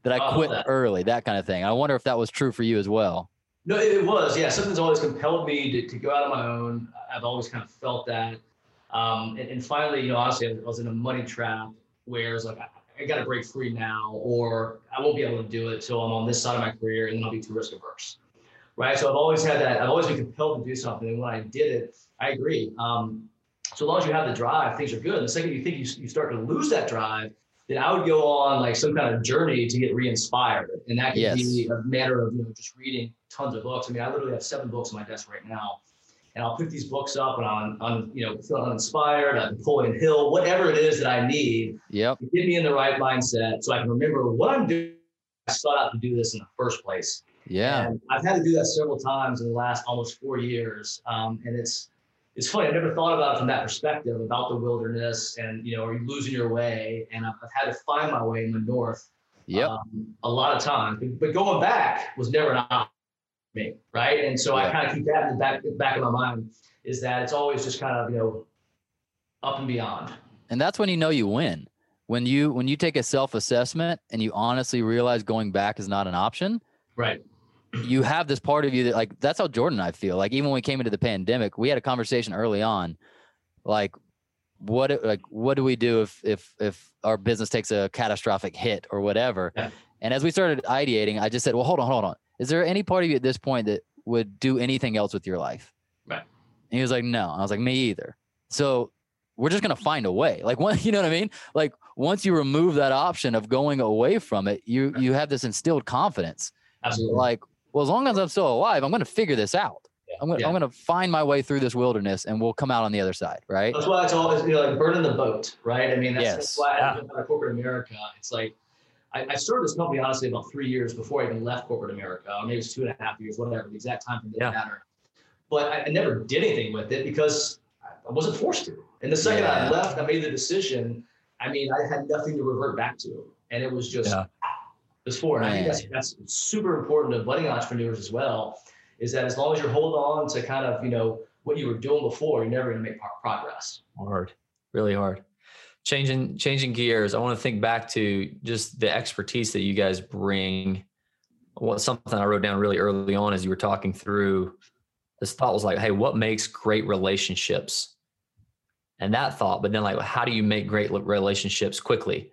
that I I quit that. early, that kind of thing. I wonder if that was true for you as well. No, it, it was. Yeah, something's always compelled me to, to go out on my own. I've always kind of felt that. Um, and, and finally, you know, honestly, I was in a money trap where it's like, I, I got to break free now, or I won't be able to do it till I'm on this side of my career, and then I'll be too risk averse. Right? So I've always had that. I've always been compelled to do something, and when I did it, I agree. Um, so long as you have the drive, things are good. And the second you think you, you start to lose that drive, then I would go on like some kind of journey to get re-inspired, and that can Yes. be a matter of you know just reading tons of books. I mean, I literally have seven books on my desk right now, and I'll pick these books up and I'm, I'm you know feeling uninspired. I'm Napoleon Hill, whatever it is that I need Yep. to get me in the right mindset, so I can remember what I'm doing. I sought out to do this in the first place. Yeah. And I've had to do that several times in the last almost four years. Um, and it's it's funny. I never thought about it from that perspective about the wilderness and you know, are you losing your way? And I've, I've had to find my way in the north Yep. um, a lot of times. But, but going back was never an option for me, right? And so I kind of keep that in the back back of my mind is that it's always just kind of you know up and beyond. and that's when you know you win when you when you take a self-assessment and you honestly realize going back is not an option Right. You have this part of you that like that's how jordan and i feel. Like even when we came into the pandemic we had a conversation early on like what like what do we do if if if our business takes a catastrophic hit or whatever? Yeah. and as we started ideating i just said well hold on hold on. Is there any part of you at this point that would do anything else with your life? Right. and he was like no. And i was like me either. So we're just gonna find a way. Like one *laughs* you know what i mean? Like once you remove that option of going away from it you you have this instilled confidence. Absolutely. like well as long as i'm still alive i'm gonna figure this out Yeah, I'm gonna, yeah. I'm gonna find my way through this wilderness and we'll come out on the other side, right? That's why it's always you know like burning the boat, right? I mean, that's, Yes. that's why Yeah. I corporate America. It's like I, I started this company honestly about three years before I even left corporate America. Or maybe it's two and a half years, whatever. The exact time didn't Yeah. matter. But I, I never did anything with it because I wasn't forced to. And the second I left, I made the decision. I mean, I had nothing to revert back to, and it was just Yeah. this forward. And I think that's that's super important to budding entrepreneurs as well. Is that as long as you're holding on to kind of you know what you were doing before, you're never going to make progress. hard really hard changing changing gears i want to think back to just the expertise that you guys bring what something i wrote down really early on as you were talking through this thought was like hey what makes great relationships and that thought but then like how do you make great relationships quickly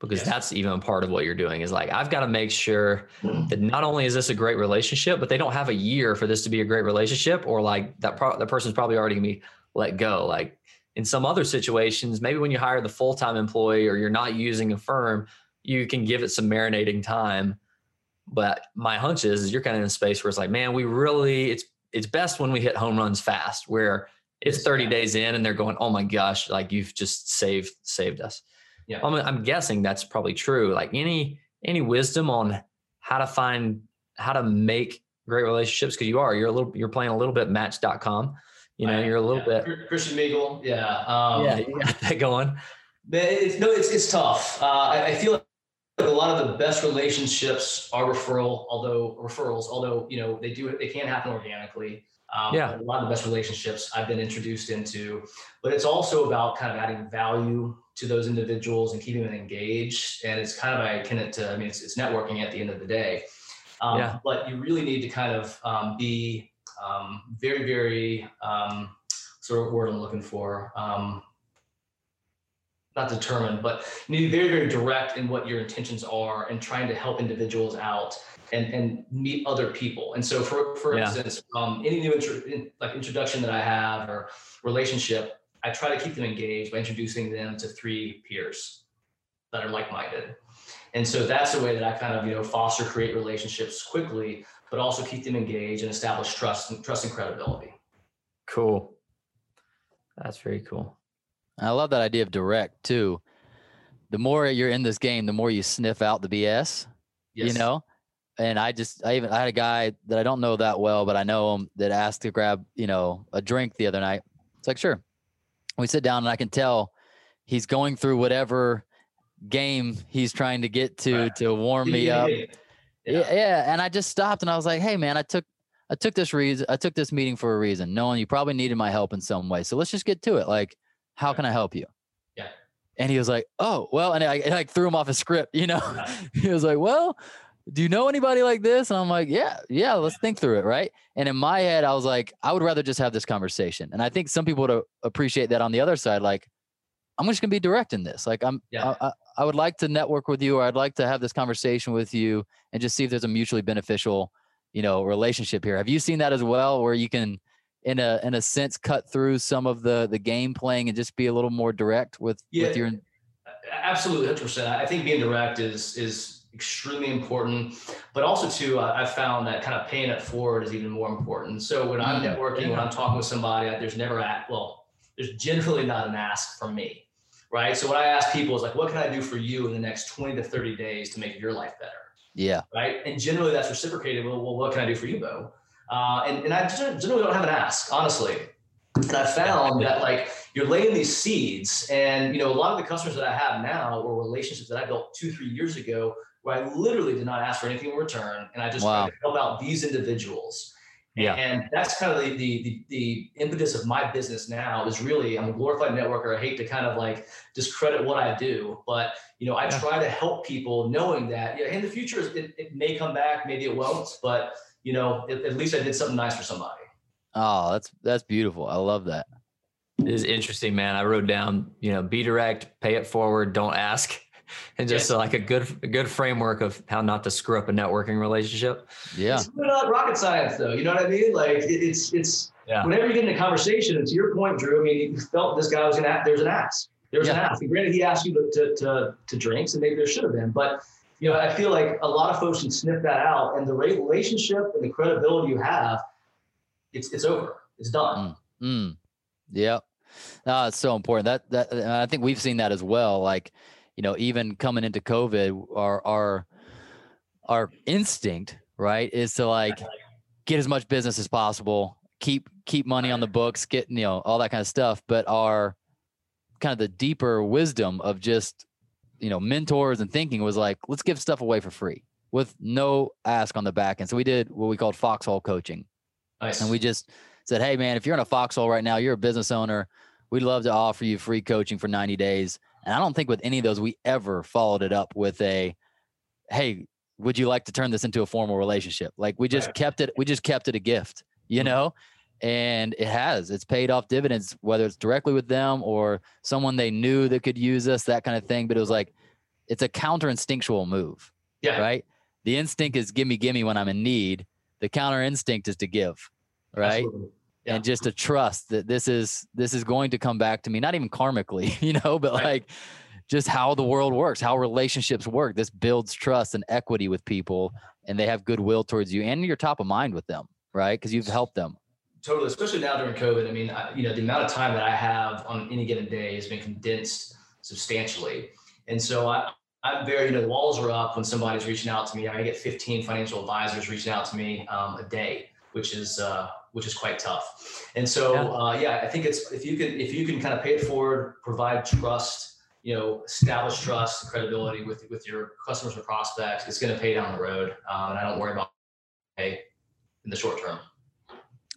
because Yes. that's even part of what you're doing is like i've got to make sure mm. that not only is this a great relationship but they don't have a year for this to be a great relationship or like that pro- that person's probably already gonna be let go like in some other situations, maybe when you hire the full time employee or you're not using a firm, you can give it some marinating time. But my hunch is, is you're kind of in a space where it's like, man, we really it's it's best when we hit home runs fast, where it's 30 days in and they're going, oh my gosh, like you've just saved saved us. Yeah. I'm, I'm guessing that's probably true. Like any any wisdom on how to find how to make great relationships because you are you're a little you're playing a little bit match.com you know I- you're a little yeah. bit Christian Mingle, yeah. Um, yeah, you got that going. But it's no, it's it's tough. Uh, I, I feel like a lot of the best relationships are referral, although referrals, although you know they do they can happen organically. Um, Yeah. A lot of the best relationships I've been introduced into, but it's also about kind of adding value to those individuals and keeping them engaged. And it's kind of I akin it to I mean it's, it's networking at the end of the day. Um, Yeah. But you really need to kind of um, be um, very very um, sort of word I'm looking for. Um, not determined, but you need to be very, very direct in what your intentions are and trying to help individuals out and, and meet other people. And so for, for Yeah. instance, um, any new intro, in, like introduction that I have or relationship, I try to keep them engaged by introducing them to three peers that are like-minded. And so that's the way that I kind of, you know, foster, create relationships quickly, but also keep them engaged and establish trust and trust and credibility. Cool. That's very cool. I love that idea of direct too. The more you're in this game, the more you sniff out the BS, you know? And I just, I even, I had a guy that I don't know that well, but I know him that asked to grab, you know, a drink the other night. It's like, sure. We sit down and I can tell he's going through whatever game he's trying to get to Right. to warm me up. Yeah. Yeah. yeah. And I just stopped and I was like, hey man, I took I took this reason I took this meeting for a reason, knowing you probably needed my help in some way. So let's just get to it. Like, how Right. can I help you? Yeah. And he was like, Oh, well, and I, I like threw him off a script, you know. Yeah. *laughs* he was like, Well, do you know anybody like this? And I'm like, Yeah, yeah, let's think through it. Right. And in my head, I was like, I would rather just have this conversation. And I think some people would appreciate that on the other side, like, I'm just gonna be direct in this. Like I'm Yeah. I, I, I would like to network with you or I'd like to have this conversation with you and just see if there's a mutually beneficial you know, relationship here. Have you seen that as well, where you can, in a in a sense, cut through some of the the game playing and just be a little more direct with Yeah. with your Absolutely, hundred percent. I think being direct is is extremely important, but also too, I- I've found that kind of paying it forward is even more important. So when I'm Mm, networking, when I'm talking with somebody, there's never a well, there's generally not an ask from me, right? So what I ask people is like, what can I do for you in the next 20 to 30 days to make your life better? yeah right? And generally that's reciprocated. Well, well what can I do for you, Beau? Uh, and, and I generally don't have an ask, honestly. And I found that like you're laying these seeds, and you know a lot of the customers that I have now were relationships that I built two, three years ago, where I literally did not ask for anything in return, and I just Wow. tried to help out these individuals. Yeah. And that's kind of the, the the the impetus of my business now is really I'm a glorified networker. I hate to kind of like discredit what I do, but you know I Yeah. try to help people knowing that yeah, in the future it, it may come back, maybe it won't, but you know at, at least I did something nice for somebody. oh that's that's beautiful i love that It is interesting, man. I wrote down, you know, be direct, pay it forward, don't ask. And just Yes. like a good a good framework of how not to screw up a networking relationship. yeah It's not rocket science though. You know what I mean? Like it, it's it's Yeah. whenever you get in a conversation, and to your point, Drew, I mean, you felt this guy was gonna act, there's an ask. There's an Yeah. ask. And granted, he asked you to, to, to, to drinks, and maybe there should have been, but you know, I feel like a lot of folks should sniff that out, and the relationship and the credibility you have, it's it's over. It's done. Mm. Yeah. No, it's so important. That that and I think we've seen that as well. Like, you know, even coming into COVID, our our our instinct, right, is to like get as much business as possible, keep keep money on the books, get you know, all that kind of stuff. But our kind of the deeper wisdom of just, you know, mentors and thinking was like, let's give stuff away for free with no ask on the back end. So we did what we called foxhole coaching. Nice. And we just said, hey, man, if you're in a foxhole right now, you're a business owner, we'd love to offer you free coaching for 90 days. And I don't think with any of those we ever followed it up with a, hey, would you like to turn this into a formal relationship? Like we just Right. kept it, we just kept it a gift, you Mhm. know? And it has, it's paid off dividends, whether it's directly with them or someone they knew that could use us, that kind of thing. But it was like, it's a counter instinctual move, yeah. right? The instinct is gimme, gimme when I'm in need. The counter instinct is to give, right? Absolutely. Yeah. and just to trust that this is this is going to come back to me not even karmically *laughs* you know but Right. like just how the world works how relationships work this builds trust and equity with people and they have goodwill towards you and you're top of mind with them right because you've helped them Totally, especially now during COVID. I mean, I, you know, the amount of time that I have on any given day has been condensed substantially, and so I, I'm very, you know, the walls are up when somebody's reaching out to me. I get 15 financial advisors reaching out to me um, a day, which is uh, which is quite tough. And so, Yeah. uh, yeah, I think it's if you can if you can kind of pay it forward, provide trust, you know, establish trust, credibility with with your customers or prospects, it's going to pay down the road, um, and I don't worry about pay in the short term.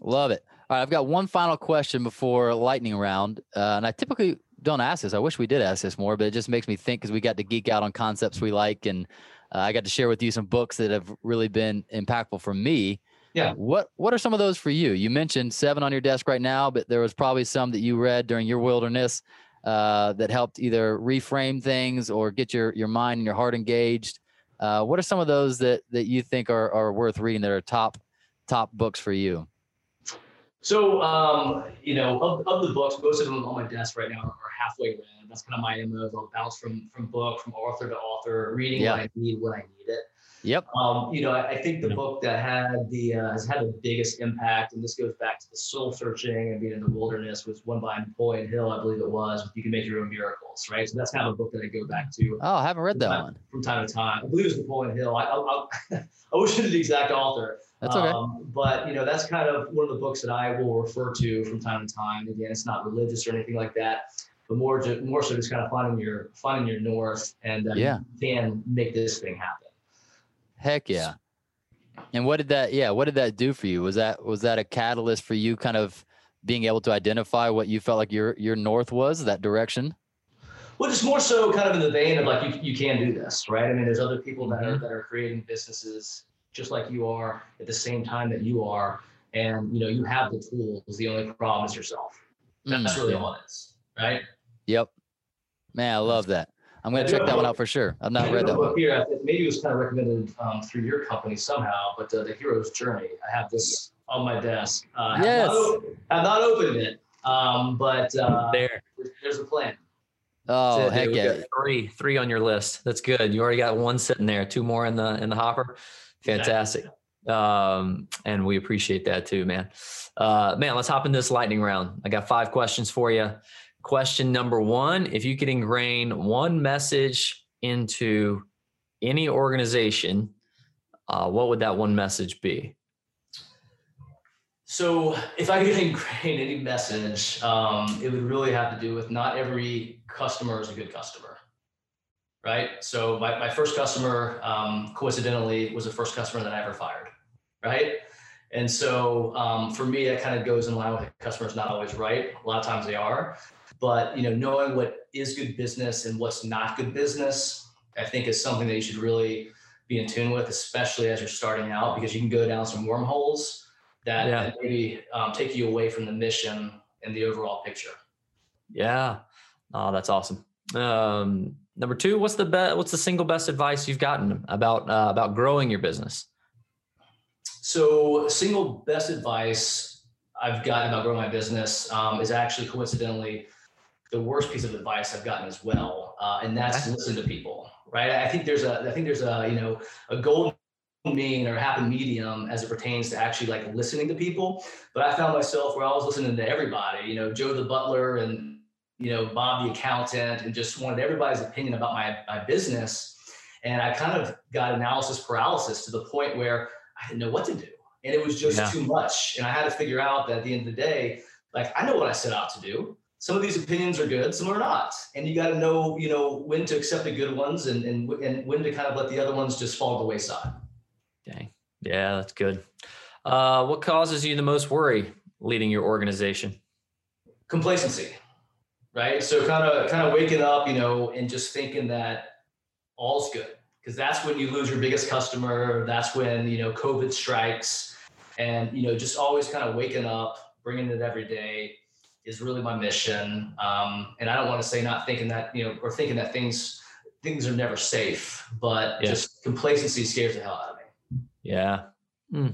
love it all right i've got one final question before lightning round uh, and i typically don't ask this i wish we did ask this more but it just makes me think because we got to geek out on concepts we like and uh, i got to share with you some books that have really been impactful for me Yeah. What What are some of those for you? You mentioned seven on your desk right now, but there was probably some that you read during your wilderness uh, that helped either reframe things or get your your mind and your heart engaged. Uh, what are some of those that that you think are are worth reading that are top top books for you? So, um, you know, of, of the books, most of them on my desk right now are halfway read. That's kind of my MO. I'll bounce from from book, from author to author, reading Yeah. what I need when I need it. Yep. Um, you know, I, I think the Yeah. book that had the uh, has had the biggest impact, and this goes back to the soul searching and being in the wilderness, was one by Napoleon Hill, I believe it was. You can make your own miracles, right? So that's kind of a book that I go back to Oh, I haven't read that Right. one. from time to time. I believe it it's Napoleon Hill. I, I, I, *laughs* I wish I knew the exact author. That's okay. Um, but you know, that's kind of one of the books that I will refer to from time to time. Again, it's not religious or anything like that, but more more so just kind of finding your finding your north and uh, Yeah. can make this thing happen. Heck yeah. And what did that? Yeah, what did that do for you? Was that was that a catalyst for you, kind of being able to identify what you felt like your your north was, that direction? Well, just more so kind of in the vein of like you, you can do this, right? I mean, there's other people that are that are creating businesses just like you are at the same time that you are, and you know you have the tools. The only problem is yourself. That's Mm, really yeah. all it is, right? Yep. Man, I love that. I'm gonna check that one out for sure. I've not read that one. Here, maybe it was kind of recommended um, through your company somehow, but uh, the hero's journey. I have this on my desk. Uh, have Yes. Not, have not opened it, um, but uh, There. there's a plan. Oh That's heck yeah! Three, three on your list. That's good. You already got one sitting there. Two more in the in the hopper. Fantastic. Um, and we appreciate that too, man. Uh, man, let's hop in this lightning round. I got five questions for you. Question number one: If you could ingrain one message into any organization, uh, what would that one message be? So if I could *laughs* ingrain any message, um, it would really have to do with not every customer is a good customer, right? So my, my first customer, um, coincidentally, was the first customer that I ever fired, right? And so um, for me, that kind of goes in line with customer's not always right. A lot of times they are, but you know, knowing what is good business and what's not good business, I think is something that you should really be in tune with, especially as you're starting out, because you can go down some wormholes that, Yeah. maybe um, take you away from the mission and the overall picture. Yeah. Oh, that's awesome. Um, number two, what's the best? What's the single best advice you've gotten about uh, about growing your business? So, single best advice I've gotten about growing my business um, is actually coincidentally the worst piece of advice I've gotten as well, uh, and that's listen to people. Right? I think there's a I think there's a you know a golden mean or happy medium as it pertains to actually like listening to people. But I found myself where I was listening to everybody, you know, Joe the butler and you know Bob the accountant, and just wanted everybody's opinion about my my business. And I kind of got analysis paralysis to the point where I didn't know what to do. And it was just Yeah. too much. And I had to figure out that at the end of the day, like I know what I set out to do. Some of these opinions are good, some are not. And you got to know, you know, when to accept the good ones and, and, and when to kind of let the other ones just fall to the wayside. Dang. Yeah, that's good. Uh, what causes you the most worry leading your organization? Complacency, right? So kind of kind of waking up, you know, and just thinking that all's good. Because that's when you lose your biggest customer. That's when, you know, COVID strikes. And, you know, just always kind of waking up, bringing it every day is really my mission. Um, and I don't want to say not thinking that, you know, or thinking that things things are never safe, but Yeah. just complacency scares the hell out of me. Yeah. Hmm.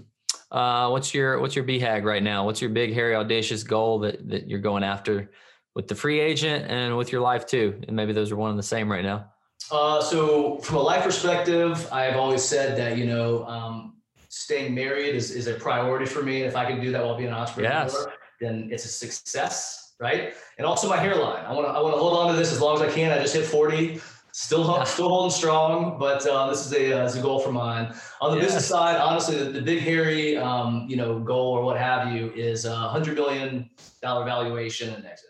Uh, what's your what's your BHAG right now? What's your big, hairy, audacious goal that that you're going after with the free agent and with your life too? And maybe those are one and the same right now. Uh, so from a life perspective, I've always said that, you know, um, staying married is, is a priority for me. If I can do that while being an entrepreneur, Yes. Then it's a success, right? And also my hairline. I want to I want to hold on to this as long as I can. I just hit 40, still ho- still holding strong, but uh, this is a, uh, is a goal for mine. On the Yeah. business side, honestly, the, the big hairy, um, you know, goal or what have you is a hundred billion dollar valuation and exit.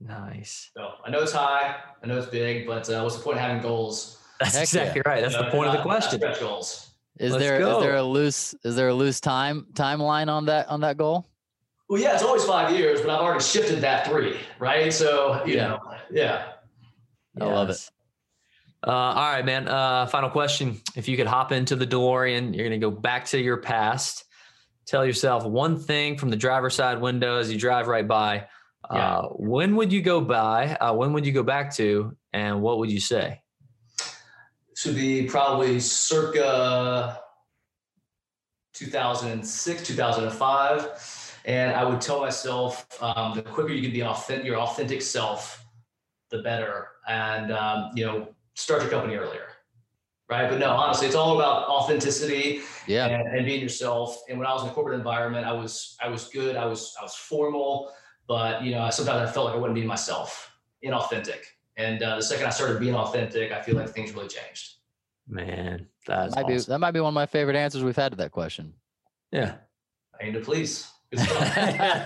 Nice. So I know it's high, I know it's big, but uh, what's the point of having goals? That's Heck exactly right. That's You the know, point of the not- not question. Goals. Is Let's there is go. there a loose is there a loose time timeline on that on that goal? Well, yeah, it's always five years, but I've already shifted that three, right? So you Yeah. know, yeah. I love it. Uh, all right, man. Uh, final question. If you could hop into the DeLorean, you're going to go back to your past. Tell yourself one thing from the driver's side window as you drive right by. Uh, Yeah. When would you go by? Uh, when would you go back to? And what would you say? Should be probably circa 2006, 2005, and I would tell myself um, the quicker you can be authentic, your authentic self, the better. And um, you know, start your company earlier, right? But no, honestly, it's all about authenticity. Yeah. and, and being yourself. And when I was in a corporate environment, I was I was good. I was I was formal, but you know sometimes I felt like I wasn't being myself, inauthentic. And uh, the second I started being authentic, I feel like things really changed. Man, that's might be that might be one of my favorite answers we've had to that question. yeah. I aim to please. Good *laughs* stuff.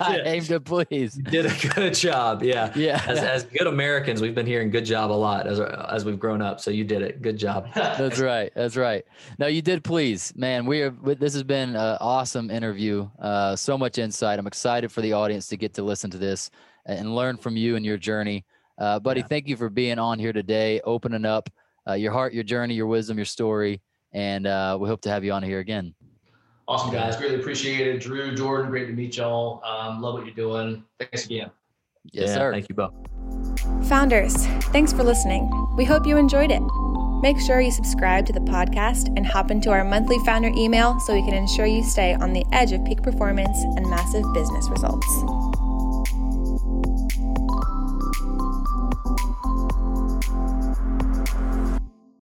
I aim to please. You did a good job. Yeah. Yeah. As, as good Americans, we've been hearing good job a lot as as we've grown up. So you did it. Good job. *laughs* That's right. That's right. No, you did please, man. We are. This has been an awesome interview. Uh, so much insight. I'm excited for the audience to get to listen to this and learn from you and your journey. Uh, buddy, Yeah. thank you for being on here today, opening up uh, your heart, your journey, your wisdom, your story, and uh, we hope to have you on here again. Awesome guys, greatly appreciate it. Drew, Jordan, great to meet y'all. Um, love what you're doing. Thanks again. Yes, yeah, sir. Thank you, both. Founders, thanks for listening. We hope you enjoyed it. Make sure you subscribe to the podcast and hop into our monthly founder email so we can ensure you stay on the edge of peak performance and massive business results.